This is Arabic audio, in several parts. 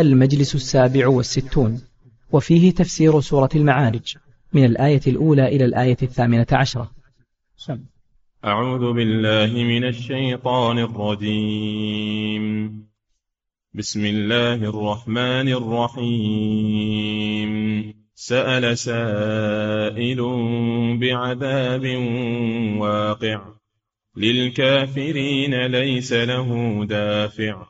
المجلس السابع والستون وفيه تفسير سورة المعارج من الآية الأولى إلى الآية الثامنة عشرة. سم. أعوذ بالله من الشيطان الرجيم. بسم الله الرحمن الرحيم. سأل سائل بعذاب واقع. للكافرين ليس له دافع.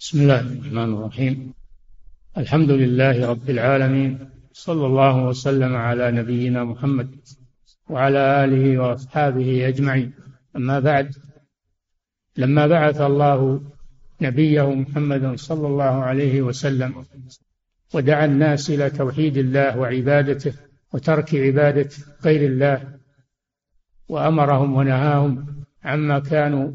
بسم الله الرحمن الرحيم. الحمد لله رب العالمين. صلى الله وسلم على نبينا محمد وعلى آله وأصحابه أجمعين. أما بعد لما بعث الله نبيه محمدا صلى الله عليه وسلم ودعا الناس إلى توحيد الله وعبادته وترك عبادة غير الله وأمرهم ونهاهم عما كانوا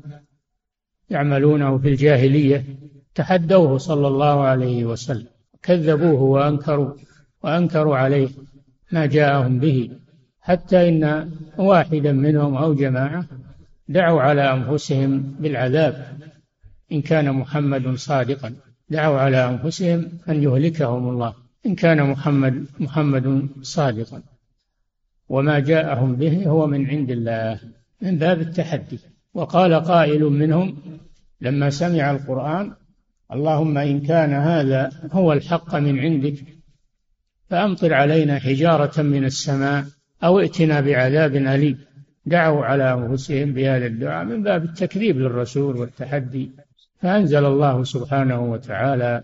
يعملونه في الجاهلية تحدوه صلى الله عليه وسلم. كذبوه وأنكروا وأنكروا عليه ما جاءهم به. حتى إن واحدا منهم أو جماعة دعوا على أنفسهم بالعذاب إن كان محمد صادقا. دعوا على أنفسهم أن يهلكهم الله إن كان محمد محمد صادقا. وما جاءهم به هو من عند الله من باب التحدي. وقال قائل منهم لما سمع القرآن اللهم إن كان هذا هو الحق من عندك فأمطر علينا حجارة من السماء أو ائتنا بعذاب أليم. دعوا على أنفسهم بهذا الدعاء من باب التكذيب للرسول والتحدي. فأنزل الله سبحانه وتعالى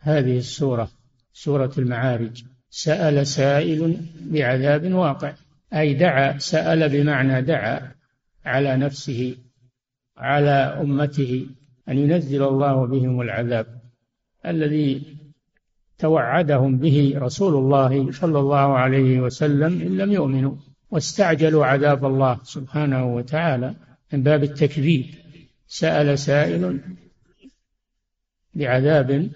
هذه السورة سورة المعارج. سأل سائل بعذاب واقع. أي دعا سأل بمعنى دعا على نفسه على أمته. أن ينزل الله بهم العذاب الذي توعدهم به رسول الله صلى الله عليه وسلم إن لم يؤمنوا واستعجلوا عذاب الله سبحانه وتعالى من باب التكذيب. سأل سائل بعذاب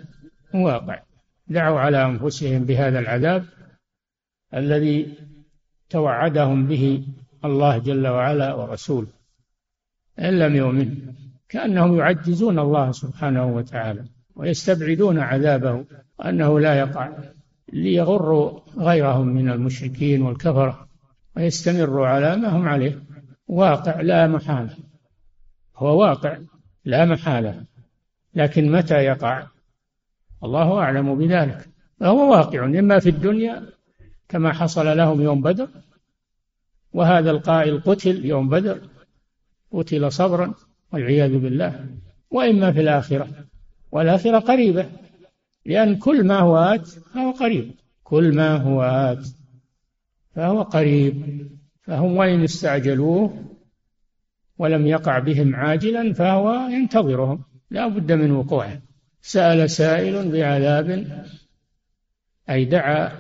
واقع. دعوا على أنفسهم بهذا العذاب الذي توعدهم به الله جل وعلا ورسوله. إن لم يؤمنوا كأنهم يعجزون الله سبحانه وتعالى ويستبعدون عذابه وأنه لا يقع ليغروا غيرهم من المشركين والكفرة ويستمروا على ما هم عليه. واقع لا محالة هو واقع لا محالة لكن متى يقع؟ الله أعلم بذلك. فهو واقع إما في الدنيا كما حصل لهم يوم بدر وهذا القائل قتل يوم بدر قتل صبرا والعياذ بالله وإما في الآخرة والآخرة قريبة لأن كل ما هو آت فهو قريب. كل ما هو آت فهو قريب. فهم وإن استعجلوه ولم يقع بهم عاجلا فهو ينتظرهم. لا بد من وقوعه. سأل سائل بعذاب أي دعا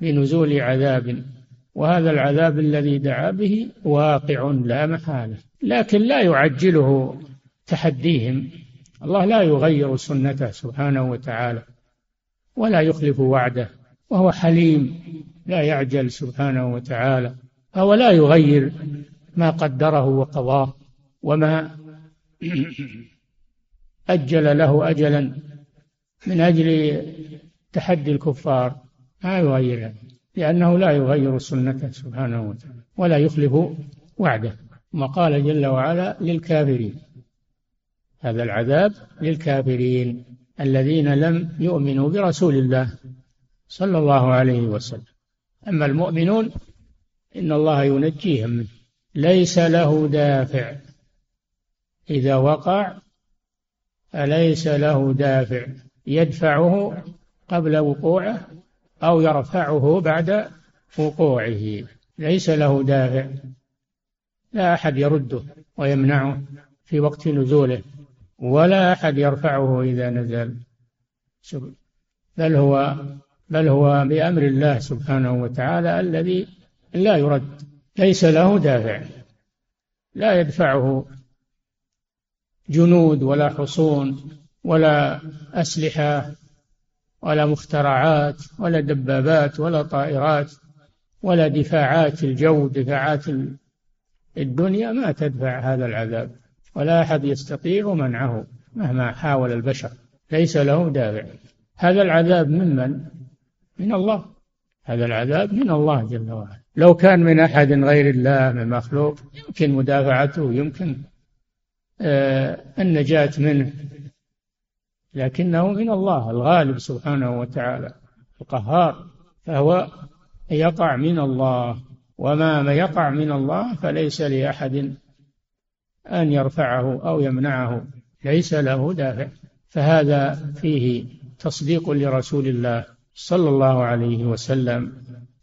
بنزول عذاب وهذا العذاب الذي دعا به واقع لا محالة. لكن لا يعجله تحديهم. الله لا يغير سنته سبحانه وتعالى ولا يخلف وعده وهو حليم لا يعجل سبحانه وتعالى فهو لا يغير ما قدره وقضاه وما أجل له أجلا من أجل تحدي الكفار. ما يغيرها لأنه لا يغير سنته سبحانه وتعالى ولا يخلف وعده. وقال جل وعلا للكافرين. هذا العذاب للكافرين الذين لم يؤمنوا برسول الله صلى الله عليه وسلم. أما المؤمنون إن الله ينجيهم. منه ليس له دافع. إذا وقع فليس له دافع؟ يدفعه قبل وقوعه أو يرفعه بعد وقوعه. ليس له دافع. لا أحد يرده ويمنعه في وقت نزوله ولا أحد يرفعه إذا نزل. بل هو بل هو بأمر الله سبحانه وتعالى الذي لا يرد ليس له دافع. لا يدفعه جنود ولا حصون ولا أسلحة ولا مخترعات ولا دبابات ولا طائرات ولا دفاعات الجو دفاعات الدنيا ما تدفع هذا العذاب ولا أحد يستطيع منعه مهما حاول البشر ليس له دافع. هذا العذاب ممن من الله. هذا العذاب من الله جل وعلا. لو كان من أحد غير الله من مخلوق يمكن مدافعته يمكن آه النجاة منه لكنه من الله الغالب سبحانه وتعالى القهار فهو يقع من الله. وما يقع من الله فليس لأحد أن يرفعه أو يمنعه ليس له دافع. فهذا فيه تصديق لرسول الله صلى الله عليه وسلم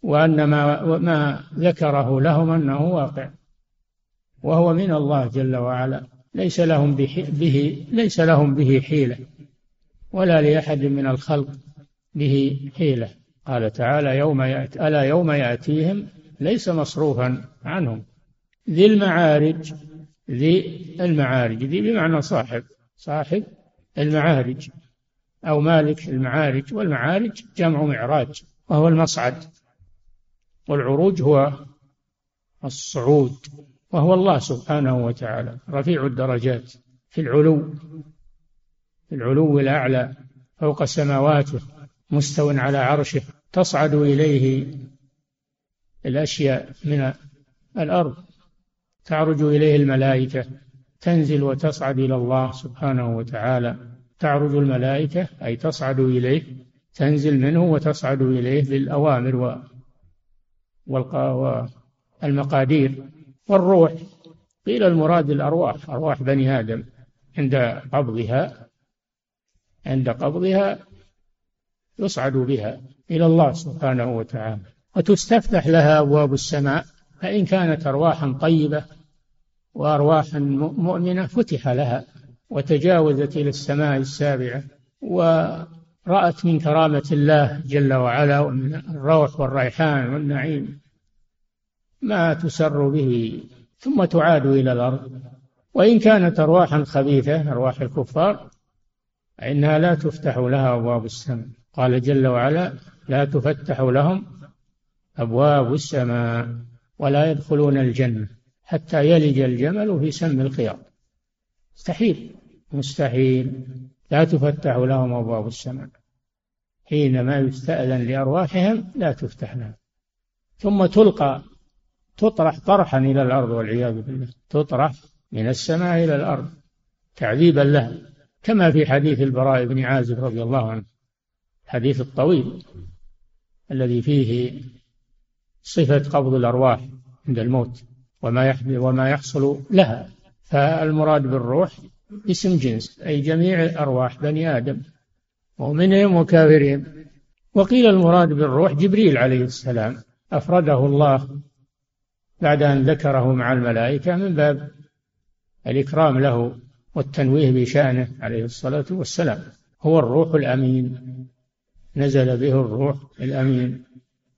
وأن ما, ما ذكره لهم أنه واقع وهو من الله جل وعلا. ليس لهم به ليس لهم به حيلة ولا لأحد من الخلق به حيلة. قال تعالى يوم يأتي ألا يوم يأتيهم ليس مصروفا عنهم. ذي المعارج ذي المعارج ذي بمعنى صاحب صاحب المعارج أو مالك المعارج والمعارج جمع معراج وهو المصعد والعروج هو الصعود وهو الله سبحانه وتعالى رفيع الدرجات في العلو في العلو الأعلى فوق سماواته مستو على عرشه تصعد إليه الأشياء من الأرض. تعرج إليه الملائكة تنزل وتصعد إلى الله سبحانه وتعالى. تعرج الملائكة أي تصعد إليه تنزل منه وتصعد إليه بالأوامر والمقادير والروح. قيل المراد الأرواح أرواح بني آدم. عند قبضها عند قبضها يصعد بها إلى الله سبحانه وتعالى. وتستفتح لها أبواب السماء فإن كانت أرواحا طيبة وأرواحا مؤمنة فتح لها وتجاوزت إلى السماء السابعة ورأت من كرامة الله جل وعلا ومن الروح والريحان والنعيم ما تسر به ثم تعاد إلى الأرض. وإن كانت أرواحا خبيثة أرواح الكفار فإنها لا تفتح لها أبواب السماء. قال جل وعلا لا تفتح لهم أبواب السماء ولا يدخلون الجنة حتى يلج الجمل في سم الخياط. مستحيل مستحيل. لا تفتح لهم أبواب السماء. حينما يستأذن لأرواحهم لا تفتح لهم. ثم تلقى تطرح طرحا إلى الأرض والعياذ بالله. تطرح من السماء إلى الأرض تعذيبا لها كما في حديث البراء بن عازب رضي الله عنه الحديث الطويل الذي فيه صفة قبض الأرواح عند الموت وما وما يحصل لها. فالمراد بالروح اسم جنس أي جميع أرواح بني آدم مؤمنهم وكافرهم وقيل المراد بالروح جبريل عليه السلام أفرده الله بعد أن ذكره مع الملائكة من باب الإكرام له والتنويه بشأنه عليه الصلاة والسلام. هو الروح الأمين نزل به الروح الأمين.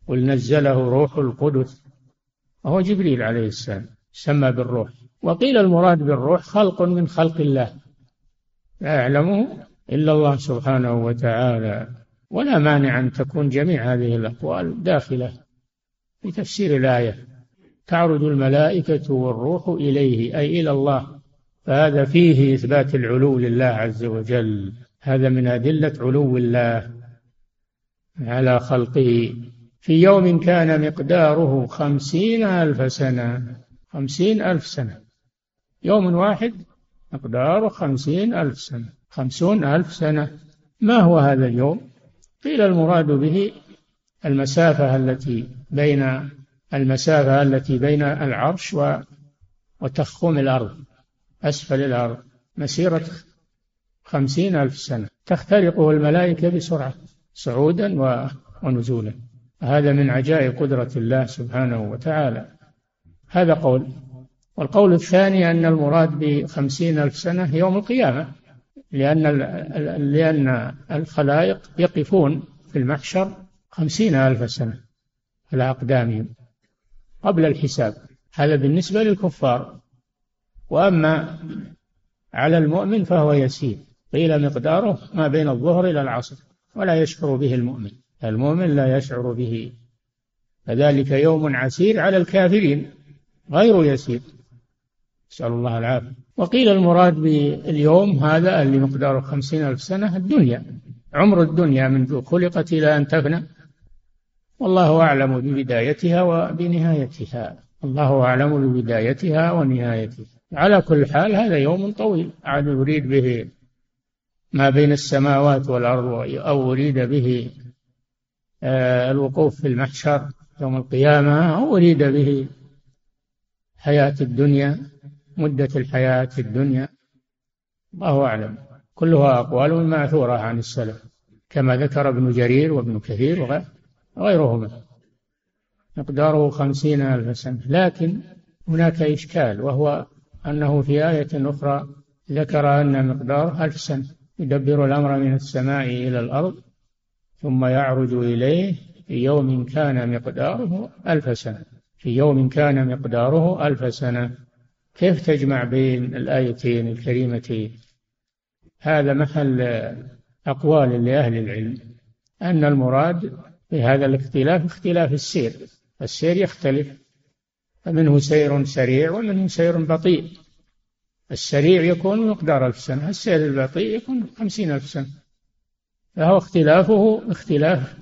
قل نزله روح القدس. وهو جبريل عليه السلام سمى بالروح. وقيل المراد بالروح خلق من خلق الله. لا يعلمه إلا الله سبحانه وتعالى. ولا مانع أن تكون جميع هذه الأقوال داخلة في تفسير الآية. تعرج الملائكة والروح إليه أي إلى الله. فهذا فيه إثبات العلو لله عز وجل. هذا من أدلة علو الله على خلقه. في يوم كان مقداره خمسين ألف سنة خمسين ألف سنة. يوم واحد مقداره خمسين ألف سنة خمسون ألف سنة. ما هو هذا اليوم؟ قيل المراد به المسافة التي بين المسافة التي بين العرش وتخوم الأرض أسفل الأرض مسيرة خمسين ألف سنة. تخترقه الملائكة بسرعة صعودا ونزولا. هذا من عجائب قدرة الله سبحانه وتعالى. هذا قول. والقول الثاني أن المراد بخمسين ألف سنة يوم القيامة لأن لأن الخلائق يقفون في المحشر خمسين ألف سنة على أقدامهم قبل الحساب. هذا بالنسبة للكفار. وأما على المؤمن فهو يسير قيل مقداره ما بين الظهر إلى العصر ولا يشعر به المؤمن. المؤمن لا يشعر به. فذلك يوم عسير على الكافرين غير يسير. نسأل الله العافية. وقيل المراد باليوم هذا اللي مقداره خمسين ألف سنة الدنيا. عمر الدنيا منذ خلقت إلى أن تفنى. والله أعلم ببدايتها وبنهايتها. الله أعلم ببدايتها ونهايتها. على كل حال هذا يوم طويل. عاد يريد به ما بين السماوات والأرض أو أريد به الوقوف في المحشر يوم القيامة أو أريد به حياة الدنيا مدة الحياة في الدنيا. الله أعلم. كلها أقوال معثورة عن السلف كما ذكر ابن جرير وابن كثير وغيرهما مقداره خمسين ألف سنة. لكن هناك إشكال وهو أنه في آية أخرى ذكر أن مقداره ألف سنة. يدبر الأمر من السماء إلى الأرض. ثم يعرج إليه في يوم كان مقداره ألف سنة. في يوم كان مقداره ألف سنة. كيف تجمع بين الآيتين الكريمتين هذا محل أقوال لأهل العلم. أن المراد بهذا الاختلاف اختلاف السير. السير يختلف. فمنه سير سريع ومنه سير بطيء. السريع يكون مقدار ألف سنة. السير البطيء يكون خمسين ألف سنة. فهو اختلافه اختلاف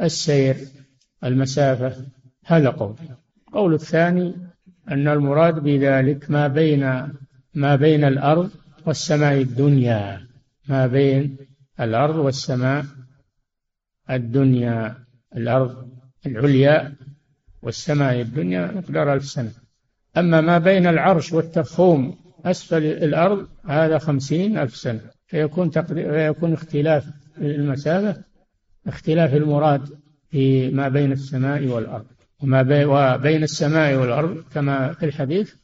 السير المسافة. هذا قول. القول الثاني أن المراد بذلك ما بين ما بين الأرض والسماء الدنيا. ما بين الأرض والسماء الدنيا. الأرض العليا والسماء الدنيا مقدار ألف سنة. أما ما بين العرش والتخوم أسفل الأرض هذا خمسين ألف سنة. فيكون فيكون اختلاف المسافة اختلاف المراد في ما بين السماء والأرض. وما بي وبين السماء والأرض كما في الحديث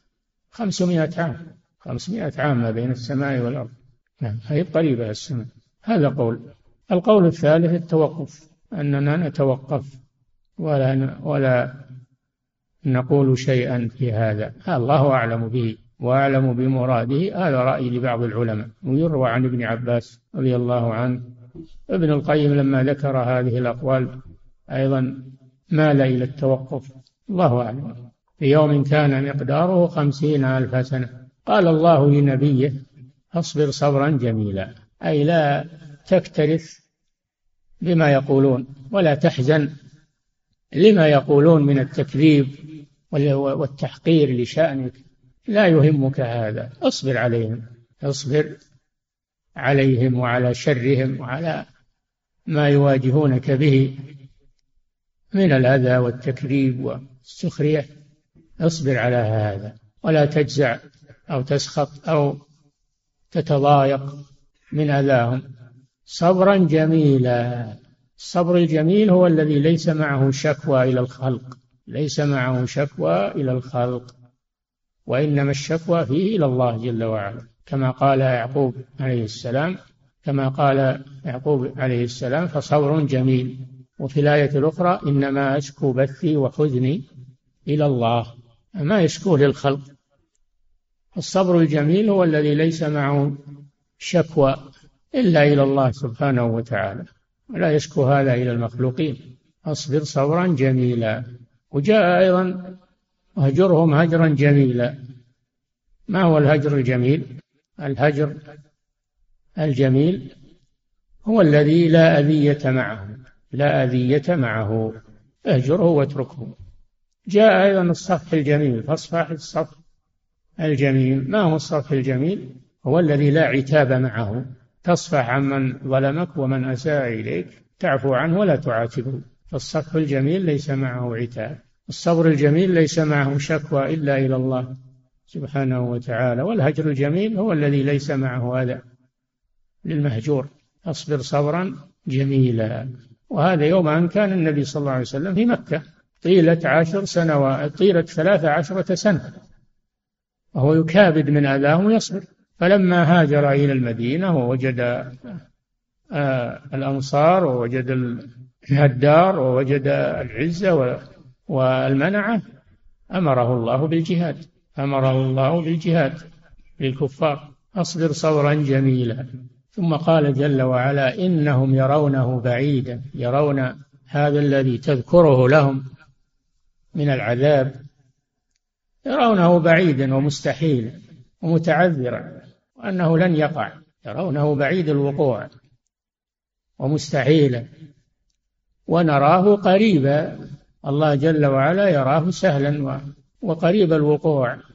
خمسمائة عام. خمسمائة عام ما بين السماء والأرض. نعم هي قريبة السماء. هذا قول. القول الثالث التوقف أننا نتوقف ولا ولا نقول شيئا في هذا. الله أعلم به وأعلم بمراده. هذا رأي لبعض العلماء. ويروى عن ابن عباس رضي الله عنه ابن القيم لما ذكر هذه الأقوال أيضا مال إلى التوقف؟ الله أعلم. في يوم كان مقداره خمسين ألف سنة. قال الله لنبيه أصبر صبرا جميلا. أي لا تكترث بما يقولون ولا تحزن لما يقولون من التكذيب والتحقير لشأنك. لا يهمك هذا. أصبر عليهم. أصبر. عليهم وعلى شرهم وعلى ما يواجهونك به من الأذى والتكذيب والسخرية. اصبر على هذا ولا تجزع أو تسخط أو تتضايق من أذاهم. صبرا جميلا. الصبر الجميل هو الذي ليس معه شكوى إلى الخلق ليس معه شكوى إلى الخلق وإنما الشكوى فيه إلى الله جل وعلا. كما قال يعقوب عليه السلام كما قال يعقوب عليه السلام فصبر جميل. وفي الآية الأخرى إنما أشكو بثي وحزني إلى الله. ما يشكو للخلق. الصبر الجميل هو الذي ليس معه شكوى إلا إلى الله سبحانه وتعالى. ولا يشكو هذا إلى المخلوقين. أصبر صبرا جميلا. وجاء أيضا واهجرهم هجرا جميلا. ما هو الهجر الجميل؟ الهجر الجميل هو الذي لا أذية معه لا أذية معه. اهجره واتركه. جاء أيضا الصفح الجميل فاصفح الصفح الجميل. ما هو الصفح الجميل؟ هو الذي لا عتاب معه. تصفح عمن ظلمك ومن أساء إليك تعفو عنه ولا تعاتبه. فالصفح الجميل ليس معه عتاب. الصبر الجميل ليس معه شكوى إلا إلى الله. سبحانه وتعالى. والهجر الجميل هو الذي ليس معه هذا للمهجور. أصبر صبرا جميلا. وهذا يوم أن كان النبي صلى الله عليه وسلم في مكة. طيلة عشر سنوات طيلة ثلاث عشرة سنة. وهو يكابد من أذاهم ويصبر. فلما هاجر إلى المدينة ووجد آه الأنصار ووجد الدار ووجد العزة والمنعة أمره الله بالجهاد. أمره الله بالجهاد للكفار أصبر صبرا جميلا. ثم قال جل وعلا إنهم يرونه بعيدا. يرون هذا الذي تذكره لهم من العذاب. يرونه بعيدا ومستحيلا ومتعذرا وأنه لن يقع. يرونه بعيد الوقوع ومستحيلا. ونراه قريبا. الله جل وعلا يراه سهلا وقريب الوقوع.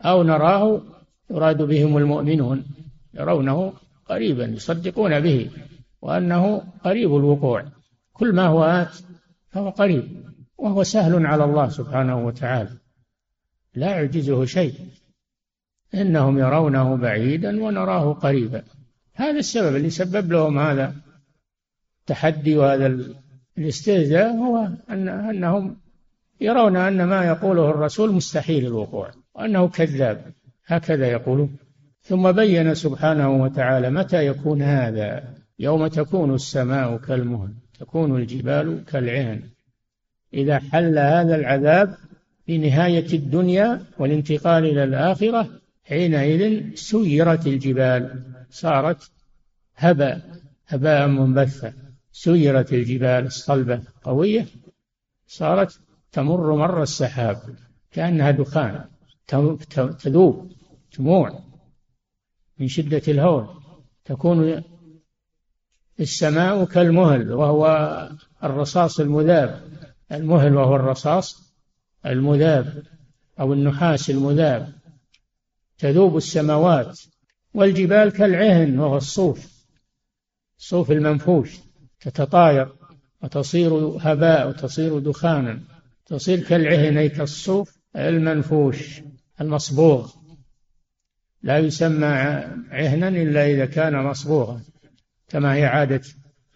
أو نراه يراد بهم المؤمنون يرونه قريبا يصدقون به وأنه قريب الوقوع. كل ما هو آت فهو قريب وهو سهل على الله سبحانه وتعالى. لا يعجزه شيء. إنهم يرونه بعيدا ونراه قريبا. هذا السبب اللي سبب لهم هذا التحدي وهذا الاستهزاء هو أن أنهم يرون أن ما يقوله الرسول مستحيل الوقوع. وأنه كذاب هكذا يقولون ثم بين سبحانه وتعالى متى يكون هذا؟ يوم تكون السماء كالمهل تكون الجبال كالعهن. إذا حل هذا العذاب في نهاية الدنيا والانتقال إلى الآخرة حينئذ سيرت الجبال صارت هباء هباء منبثا. سيرت الجبال الصلبة قوية صارت تمر مر السحاب كأنها دخان. تذوب تموع من شدة الهول. تكون السماء كالمهل وهو الرصاص المذاب. المهل وهو الرصاص المذاب أو النحاس المذاب. تذوب السماوات والجبال كالعهن وهو الصوف الصوف المنفوش. تتطاير وتصير هباء وتصير دخانا تصير كالعهن أي كالصوف المنفوش. المصبوغ. لا يسمى عهنا إلا إذا كان مصبوغا كما هي عادة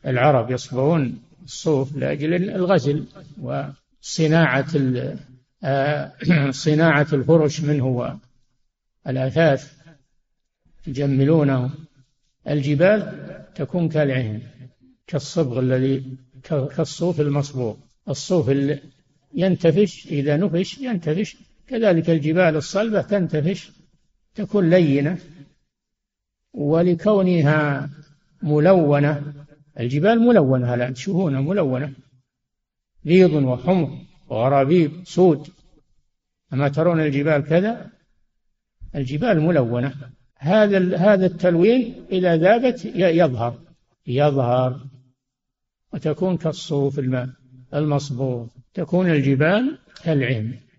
العرب يصبغون الصوف لأجل الغزل وصناعة آه، صناعة الفرش منه والأثاث يجملونه. الجبال تكون كالعهن كالصبغ الذي كالصوف المصبوغ. الصوف ينتفش إذا نفش ينتفش كذلك الجبال الصلبة تنتفش تكون لينة ولكونها ملونة. الجبال ملونة الآن تشوفونها ملونة. بيض وحمر وغرابيب سود. أما ترون الجبال كذا الجبال ملونة. هذا هذا التلوين إذا ذابت يظهر. يظهر. وتكون كالصوف الماء المصبوغ. تكون الجبال كالعين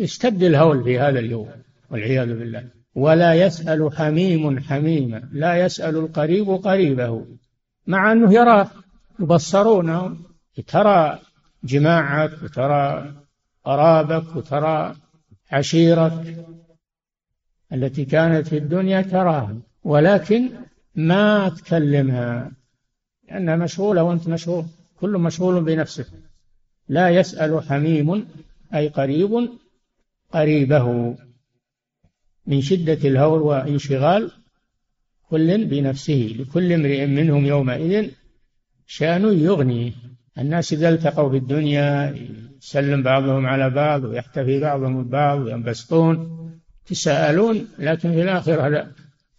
اشتد الهول في هذا اليوم والعياذ بالله. ولا يسأل حميم حميما لا يسأل القريب قريبه. مع أنه يراه يبصرونه ترى جماعك وترى قرابك وترى عشيرك التي كانت في الدنيا تراها. ولكن ما تكلمها لأنها مشغولة وأنت مشغول كل مشغول بنفسه لا يسأل حميم أي قريب قريبه من شدة الهول وانشغال كل بنفسه لكل امرئ منهم يومئذ شأن يغنيه الناس إذا التقوا في الدنيا يسلم بعضهم على بعض ويحتفي بعضهم ببعض وينبسطون يتساءلون لكن في الآخرة لا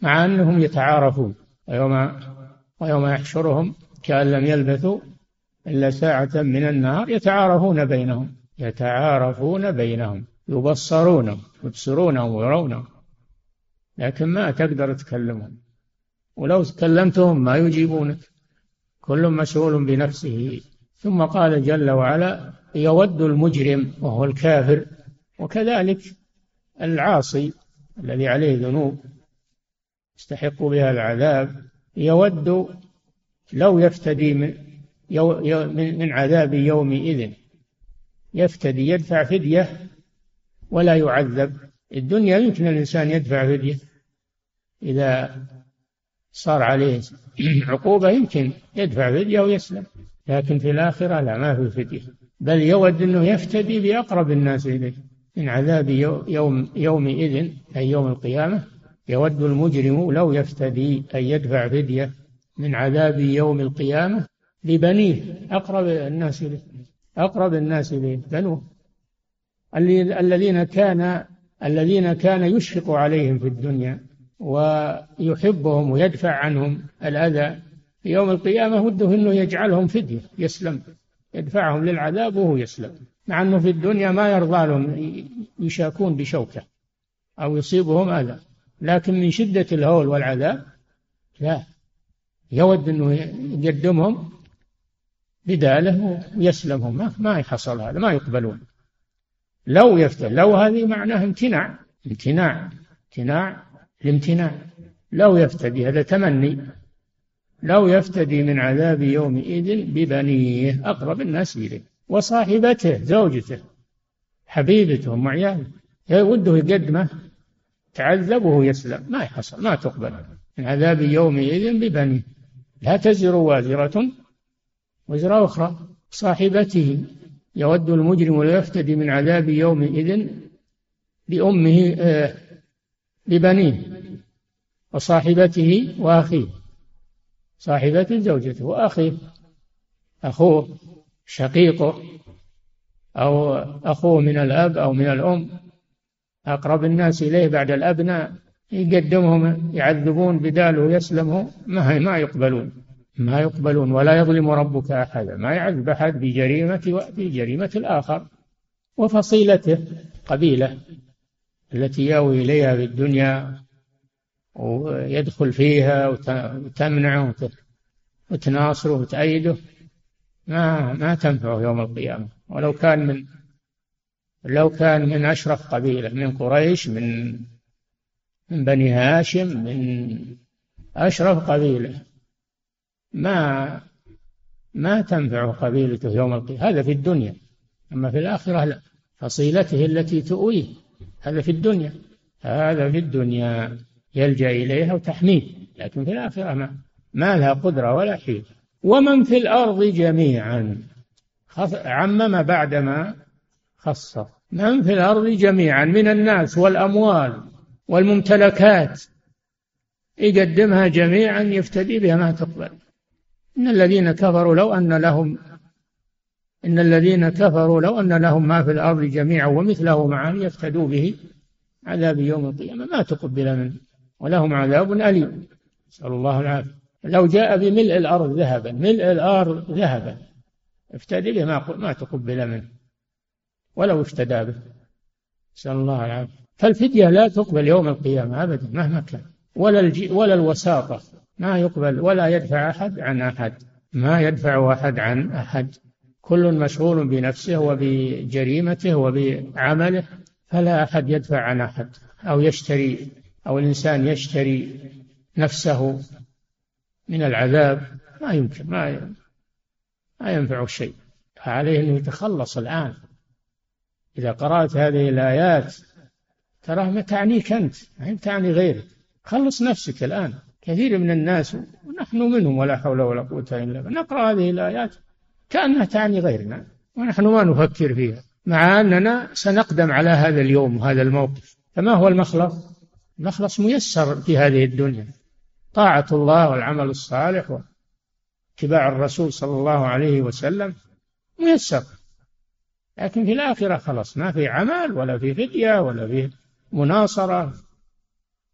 مع أنهم يتعارفون. ويوم ويوم يحشرهم كأن لم يلبثوا إلا ساعة من النهار يتعارفون بينهم يتعارفون بينهم. يبصرونهم يبصرونهم ويرونهم. لكن ما تقدر تكلمهم. ولو كلمتهم ما يجيبونك. كل مسؤول بنفسه. ثم قال جل وعلا يود المجرم وهو الكافر. وكذلك العاصي الذي عليه ذنوب يستحق بها العذاب. يود لو يفتدي من من عذاب يومئذ. يفتدي يدفع فدية ولا يعذب. الدنيا يمكن الإنسان يدفع فدية. إذا صار عليه عقوبة يمكن يدفع فدية ويسلم. لكن في الآخرة لا ما في فدية. بل يود أنه يفتدي بأقرب الناس إليه. من عذاب يوم يومئذ أي يوم القيامة يود المجرم لو يفتدي أن يدفع فدية من عذاب يوم القيامة لبنيه. أقرب الناس إليه. أقرب الناس إليه. بنوه. الذين كان الذين كان يشفق عليهم في الدنيا ويحبهم ويدفع عنهم الأذى في يوم القيامة وده أنه يجعلهم فدية يسلم. يدفعهم للعذاب وهو يسلم. مع أنه في الدنيا ما يرضى لهم يشاكون بشوكة أو يصيبهم أذى. لكن من شدة الهول والعذاب لا. يود أنه يقدمهم بداله ويسلمهم. ما, ما يحصل هذا ما يقبلون. لو يفتل لو هذه معناه امتناع امتناع امتناع الامتناع. لو يفتدي هذا تمني. لو يفتدي من عذاب يومئذ ببنيه أقرب الناس إليه وصاحبته زوجته حبيبته أم عياله وده يقدمه تعذب وهو يسلم. ما يحصل ما تقبل. من عذاب يومئذ ببنيه. لا تزر وازرة وزر أخرى صاحبته. يود المجرم ليفتدي من عذاب يومئذ بأمه آه ببنيه وصاحبته وأخيه. صاحبته زوجته وأخيه. أخوه شقيقه أو أخوه من الأب أو من الأم. أقرب الناس إليه بعد الأبناء. يقدمهم يعذبون بداله يسلمه ما ما يقبلون. ما يقبلون ولا يظلم ربك أحدا ما يعذب أحد بجريمة بجريمة الآخر وفصيلته قبيلة التي يأوي إليها في الدنيا ويدخل فيها وتمنعه وتناصره وتأيده. ما ما تنفعه يوم القيامة. ولو كان من لو كان من أشرف قبيلة من قريش من من بني هاشم من أشرف قبيلة. ما ما تنفع قبيلته يوم القيامة. هذا في الدنيا. أما في الآخرة لا. فصيلته التي تؤويه هذا في الدنيا. هذا في الدنيا. يلجأ إليها وتحميه. لكن في الآخرة ما ما لها قدرة ولا حيل ومن في الأرض جميعا. عمم بعدما خص من في الأرض جميعا. من الناس والأموال والممتلكات. يقدمها جميعا يفتدي بها ما تقبل. إن الذين كفروا لو أن لهم إن الذين كفروا لو أن لهم ما في الأرض جميعا ومثله معه يفتدوا به عذاب يوم القيامة. ما تقبل منه ولهم عذاب أليم. نسأل الله العافية. لو جاء بملء الأرض ذهبا ملء الأرض ذهبا افتدي به ما ما تقبل منه ولو افتدى به. نسأل الله العافية. فالفدية لا تقبل يوم القيامة أبدا مهما كان. ولا ولا الوساطة. ما يقبل ولا يدفع أحد عن أحد. ما يدفع أحد عن أحد. كل مشغول بنفسه وبجريمته وبعمله فلا أحد يدفع عن أحد. أو يشتري أو الإنسان يشتري نفسه من العذاب ما يمكن ما ما ينفع شيء. فعليه أنه يتخلص الآن. إذا قرأت هذه الآيات تراه ما تعنيك أنت ما تعني غيرك. خلص نفسك الآن. كثير من الناس ونحن منهم ولا حول ولا قوة إلا بالله. نقرأ هذه الآيات كأنها تعني غيرنا ونحن ما نفكر فيها مع أننا سنقدم على هذا اليوم وهذا الموقف. فما هو المخلص؟ المخلص ميسر في هذه الدنيا. طاعة الله والعمل الصالح واتباع الرسول صلى الله عليه وسلم ميسر. لكن في الآخرة خلاص ما في عمل ولا في فدية ولا في مناصرة.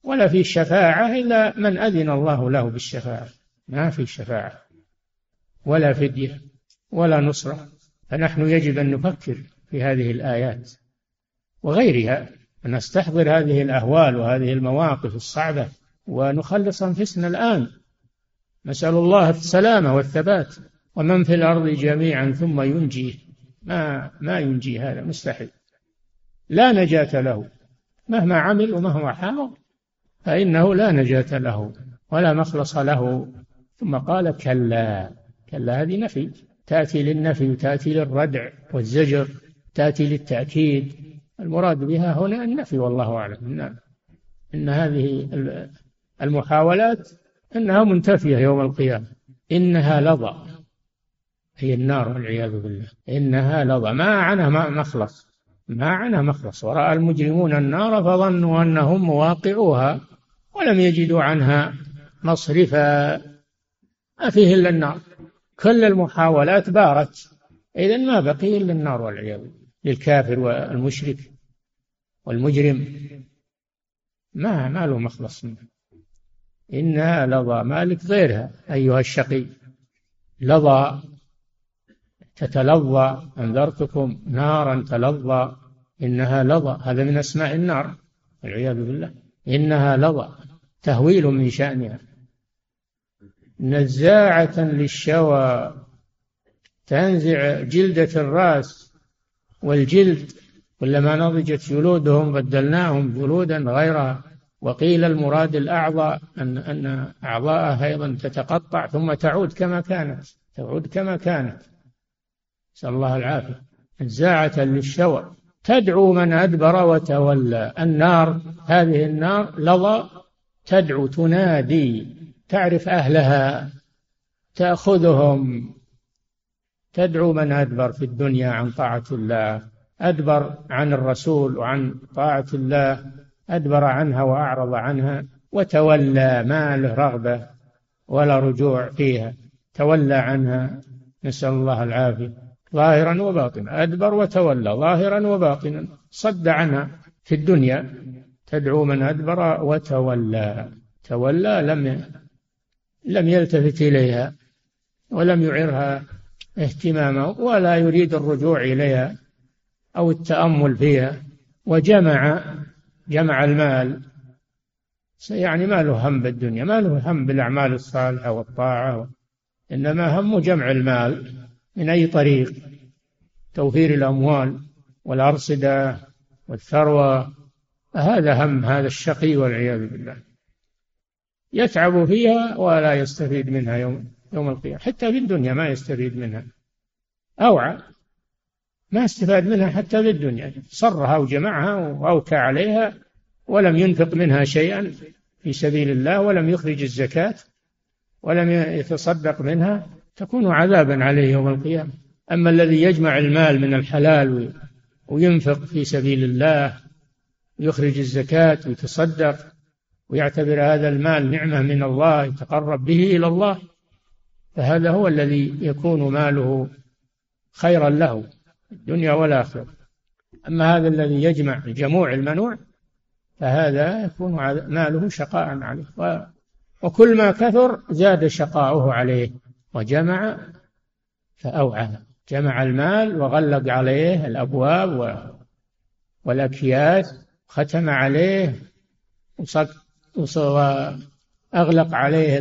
ولا في شفاعة إلا من أذن الله له بالشفاعة. ما في شفاعة. ولا فدية ولا نصرة. فنحن يجب أن نفكر في هذه الآيات وغيرها نستحضر هذه الأهوال وهذه المواقف الصعبة ونخلص أنفسنا الآن. نسأل الله السلامة والثبات ومن في الأرض جميعا ثم ينجيه ما ما ينجي هذا مستحيل. لا نجاة له مهما عمل ومهما حاول فإنه لا نجاة له ولا مخلص له. ثم قال كلا كلا هذه نفي تأتي للنفي وتأتي للردع والزجر تأتي للتأكيد. المراد بها هنا النفي والله أعلم. إن, إن هذه المحاولات إنها منتفية يوم القيامة. إنها لظى هي النار والعياذ بالله. إنها لظى ما عنها مخلص. ما عنها مخلص. ورأى المجرمون النار فظنوا أنهم مواقعوها ولم يجدوا عنها مصرفا. ما فيه إلا النار. كل المحاولات بارت. إذا ما بقي إلا النار والعياذ للكافر والمشرك والمجرم. ما ما له مخلص. منه إنها لظى مالك غيرها. أيها الشقي. لظى. تتلظى. أنذرتكم. نارا تلظى. إنها لظى هذا من أسماء النار والعياذ بالله. إنها لظى تهويل من شأنها. نزاعة للشوى تنزع جلدة الرأس والجلد كلما نضجت جلودهم بدلناهم جلودا غيرها. وقيل المراد الأعضاء أن أن أعضاءها أيضا تتقطع ثم تعود كما كانت تعود كما كانت. نسأل الله العافية. نزاعة للشوى. تدعو من أدبر وتولى. النار هذه النار لظى تدعو تنادي تعرف أهلها تأخذهم. تدعو من أدبر في الدنيا عن طاعة الله. أدبر عن الرسول وعن طاعة الله. أدبر عنها وأعرض عنها وتولى. ما له رغبة ولا رجوع فيها. تولى عنها. نسأل الله العافية. ظاهرا وباطنا. أدبر وتولى ظاهرا وباطنا. صد عنها في الدنيا. تدعو من أدبر وتولى. تولى لم لم يلتفت إليها ولم يعرها اهتماما ولا يريد الرجوع إليها أو التأمل فيها. وجمع جمع المال. يعني ما له هم بالدنيا ما له هم بالأعمال الصالحة والطاعة إنما همه جمع المال. من أي طريق؟ توفير الأموال والأرصدة والثروة. هذا هم هذا الشقي والعياذ بالله. يتعب فيها ولا يستفيد منها يوم يوم القيامة. حتى في الدنيا ما يستفيد منها. أوعى. ما استفاد منها حتى في الدنيا. صرها وجمعها وأوكى عليها ولم ينفق منها شيئا في سبيل الله ولم يخرج الزكاة ولم يتصدق منها تكون عذابا عليه يوم القيامة. أما الذي يجمع المال من الحلال وينفق في سبيل الله ويخرج الزكاة ويتصدق ويعتبر هذا المال نعمة من الله يتقرب به إلى الله فهذا هو الذي يكون ماله خيرا له الدنيا والآخرة. أما هذا الذي يجمع الجموع المنوع فهذا يكون ماله شقاء عليه. وكل ما كثر زاد شقاؤه عليه. وجمع فأوعى جمع المال وغلق عليه الأبواب والأكياس ختم عليه وأغلق عليه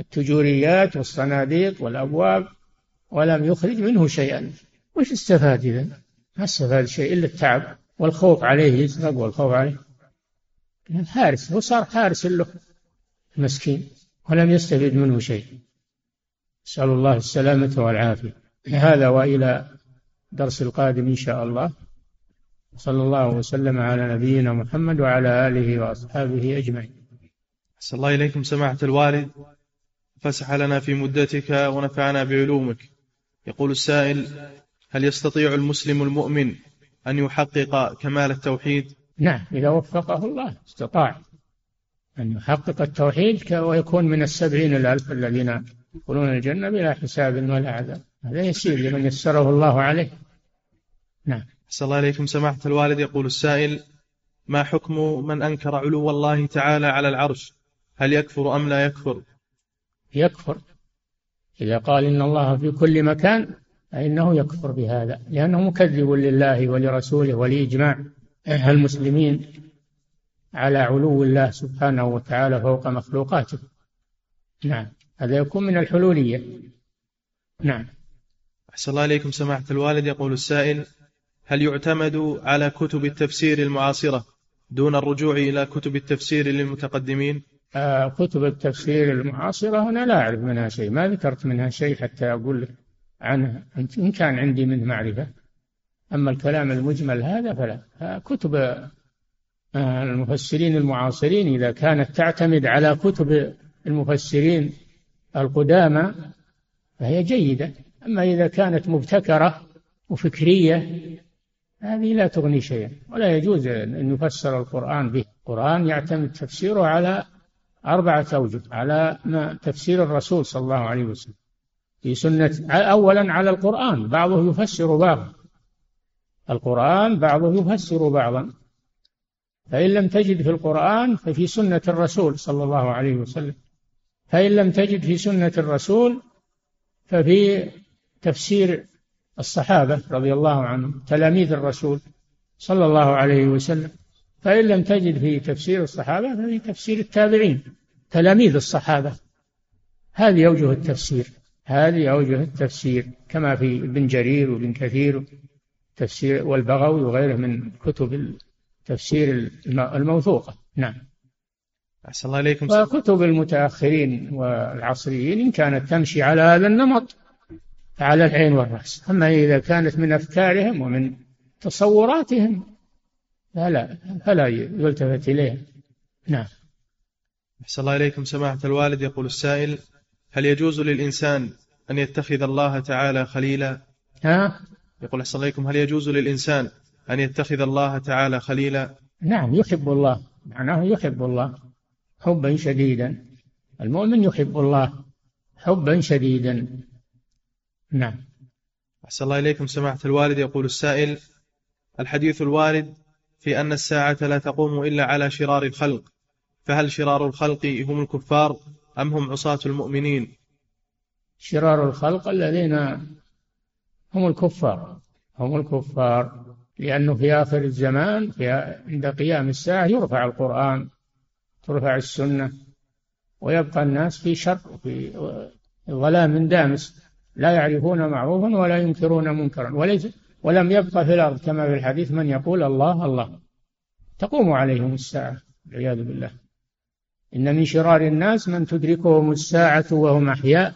التجوريات والصناديق والأبواب ولم يخرج منه شيئا. وش استفاد إذا ما استفاد شيء إلا التعب والخوف عليه يسرق والخوف عليه. حارس هو صار حارس له مسكين ولم يستفيد منه شيء. نسأل الله السلامة والعافية. هذا وإلى درس القادم إن شاء الله. صلى الله وسلم على نبينا محمد وعلى آله وأصحابه أجمعين. أسأل الله إليكم سماحة الوالد. فسح لنا في مدتك ونفعنا بعلومك. يقول السائل هل يستطيع المسلم المؤمن أن يحقق كمال التوحيد؟ نعم إذا وفقه الله استطاع أن يحقق التوحيد ويكون من السبعين الألف الذين يدخلون الجنة بلا حساب ولا عذاب. هذا يسير لمن يسره الله عليه. نعم. أحسن الله إليكم. سماحة الوالد يقول السائل ما حكم من أنكر علو الله تعالى على العرش؟ هل يكفر أم لا يكفر؟ يكفر. إذا قال إن الله في كل مكان فإنه يكفر بهذا. لأنه مكذب لله ولرسوله ولإجماع المسلمين على علو الله سبحانه وتعالى فوق مخلوقاته. نعم. هذا يكون من الحلولية. نعم. أحسن الله إليكم. سماحة الوالد يقول السائل هل يعتمد على كتب التفسير المعاصرة دون الرجوع إلى كتب التفسير للمتقدمين؟ آه كتب التفسير المعاصرة أنا لا أعرف منها شيء. ما ذكرت منها شيء حتى أقول لك عنها. إن كان عندي منه معرفة. أما الكلام المجمل هذا فلا. كتب آه، المفسرين المعاصرين إذا كانت تعتمد على كتب المفسرين القدامى فهي جيدة. أما إذا كانت مبتكرة وفكرية هذه لا تغني شيئا. ولا يجوز أن يفسر القرآن به. القرآن يعتمد تفسيره على أربعة أوجه على ما تفسير الرسول صلى الله عليه وسلم. في سنة أولا على القرآن بعضه يفسر بعضا. القرآن بعضه يفسر بعضا. فإن لم تجد في القرآن ففي سنة الرسول صلى الله عليه وسلم. فإن لم تجد في سنة الرسول ففي تفسير الصحابة رضي الله عنهم تلاميذ الرسول صلى الله عليه وسلم. فإن لم تجد في تفسير الصحابة ففي تفسير التابعين تلاميذ الصحابة. هذه أوجه التفسير هذه أوجه التفسير كما في ابن جرير وابن كثير تفسير والبغوي وغيره من كتب التفسير الموثوقة. نعم. أحسن الله إليكم وكتب المتأخرين والعصريين إن كانت تمشي على هذا النمط فعلى العين والرأس. أما إذا كانت من أفكارهم ومن تصوراتهم فلا فلا يلتفت إليها. نعم. أحسن الله إليكم سماحة الوالد. يقول السائل هل يجوز للإنسان أن يتخذ الله تعالى خليلا؟ ها؟ يقول أحسن الله إليكم هل يجوز للإنسان أن يتخذ الله تعالى خليلا؟ نعم يحب الله. معناه يحب الله. حبا شديدا. المؤمن يحب الله حبا شديدا. نعم. أحسن الله إليكم سماحة الوالد. يقول السائل الحديث الوارد في أن الساعة لا تقوم إلا على شرار الخلق. فهل شرار الخلق هم الكفار أم هم عصاة المؤمنين؟ شرار الخلق الذين هم الكفار. هم الكفار. لأنه في آخر الزمان في عند قيام الساعة يرفع القرآن. ترفع السنة ويبقى الناس في شر وفي ظلام دامس. لا يعرفون معروفا ولا ينكرون منكرا. وليس ولم يبقى في الأرض كما في الحديث من يقول الله الله. تقوم عليهم الساعة والعياذ بالله. إن من شرار الناس من تدركهم الساعة وهم أحياء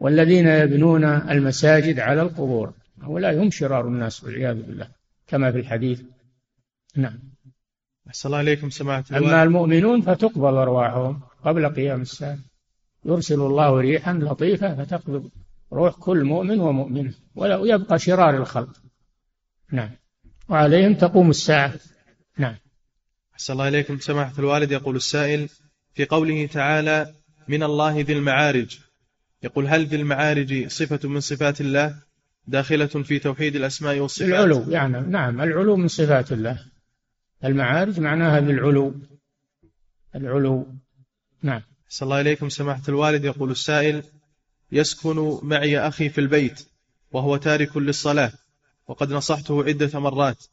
والذين يبنون المساجد على القبور. هؤلاء هم شرار الناس والعياذ بالله. كما في الحديث. نعم. أحسن الله إليكم سماحة أما المؤمنون فتقبض أرواحهم قبل قيام الساعة. يرسل الله ريحا لطيفة فتقبض روح كل مؤمن ومؤمنة ولا يبقى شرار الخلق. نعم. وعليهم تقوم الساعة. نعم. أحسن الله إليكم سماحة الوالد. يقول السائل في قوله تعالى من الله ذي المعارج. يقول هل ذي المعارج صفة من صفات الله؟ داخلة في توحيد الأسماء والصفات. العلو يعني نعم العلو من صفات الله. المعارج معناها بالعلو العلو. نعم. صلى الله إليكم. سماحة الوالد يقول السائل يسكن معي أخي في البيت وهو تارك للصلاة وقد نصحته عدة مرات.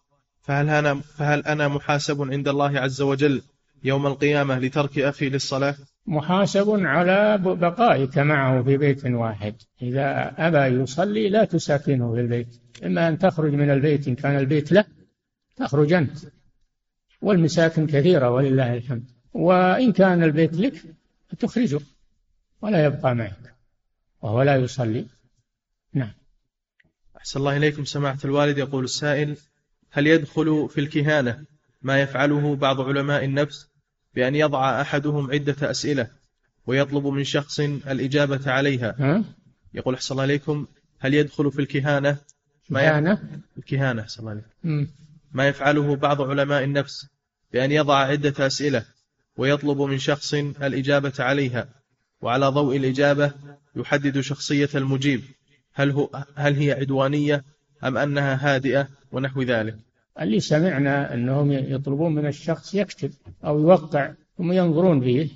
فهل أنا, فهل أنا محاسب عند الله عز وجل يوم القيامة لترك أخي للصلاة؟ محاسب على بقائك معه في بيت واحد. إذا أبى يصلي لا تساكنه في البيت. إما أن تخرج من البيت إن كان البيت له تخرج أنت. والمساكن كثيرة ولله الحمد. وإن كان البيت لك تخرجه ولا يبقى معك وهو لا يصلي. نعم. أحسن الله إليكم. سماحة الوالد يقول السائل هل يدخل في الكهانة ما يفعله بعض علماء النفس بأن يضع أحدهم عدة أسئلة ويطلب من شخص الإجابة عليها؟ ها؟ يقول أحسن الله عليكم هل يدخل في الكهانة ما كهانة؟ الكهانة أحسن الله عليكم ما يفعله بعض علماء النفس بأن يضع عدة أسئلة ويطلب من شخص الإجابة عليها وعلى ضوء الإجابة يحدد شخصية المجيب هل, هو هل هي عدوانية أم أنها هادئة ونحو ذلك. اللي سمعنا أنهم يطلبون من الشخص يكتب أو يوقع ثم ينظرون فيه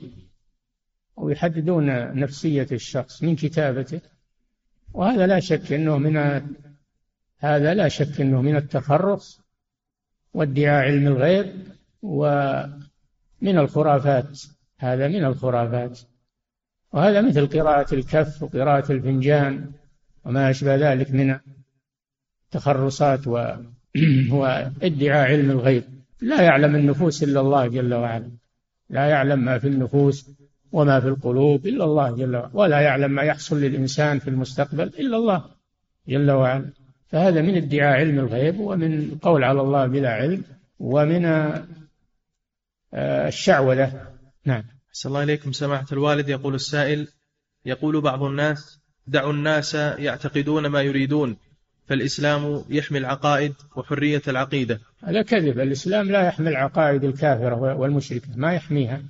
ويحددون نفسية الشخص من كتابته وهذا لا شك أنه من هذا لا شك أنه من التخرص وادعاء علم الغيب. ومن الخرافات هذا من الخرافات. وهذا مثل قراءة الكف وقراءة الفنجان وما أشبه ذلك من التخرصات وادعاء علم الغيب. لا يعلم النفوس إلا الله جل وعلا. لا يعلم ما في النفوس وما في القلوب إلا الله جل وعلا. ولا يعلم ما يحصل للإنسان في المستقبل إلا الله جل وعلا. فهذا من ادعاء علم الغيب ومن قول على الله بلا علم ومن الشعوذة. نعم. أحسن الله إليكم. سماحة الوالد يقول السائل يقول بعض الناس دعوا الناس يعتقدون ما يريدون فالإسلام يحمي العقائد وحرية العقيدة. هذا كذب. الإسلام لا يحمي العقائد الكافرة والمشركة ما يحميها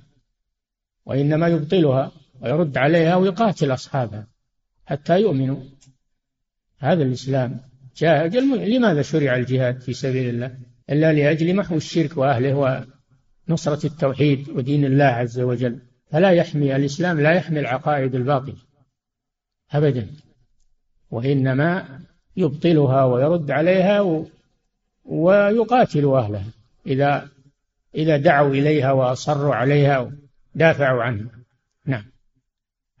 وإنما يبطلها ويرد عليها ويقاتل أصحابها حتى يؤمنوا. هذا الإسلام جاهد. لماذا شرع الجهاد في سبيل الله؟ إلا لأجل محو الشرك وأهله ونصرة التوحيد ودين الله عز وجل فلا يحمي الإسلام لا يحمي العقائد الباطلة أبدا وإنما يبطلها ويرد عليها ويقاتل أهلها إذا إذا دعوا إليها وأصروا عليها ودافعوا عنها. نعم.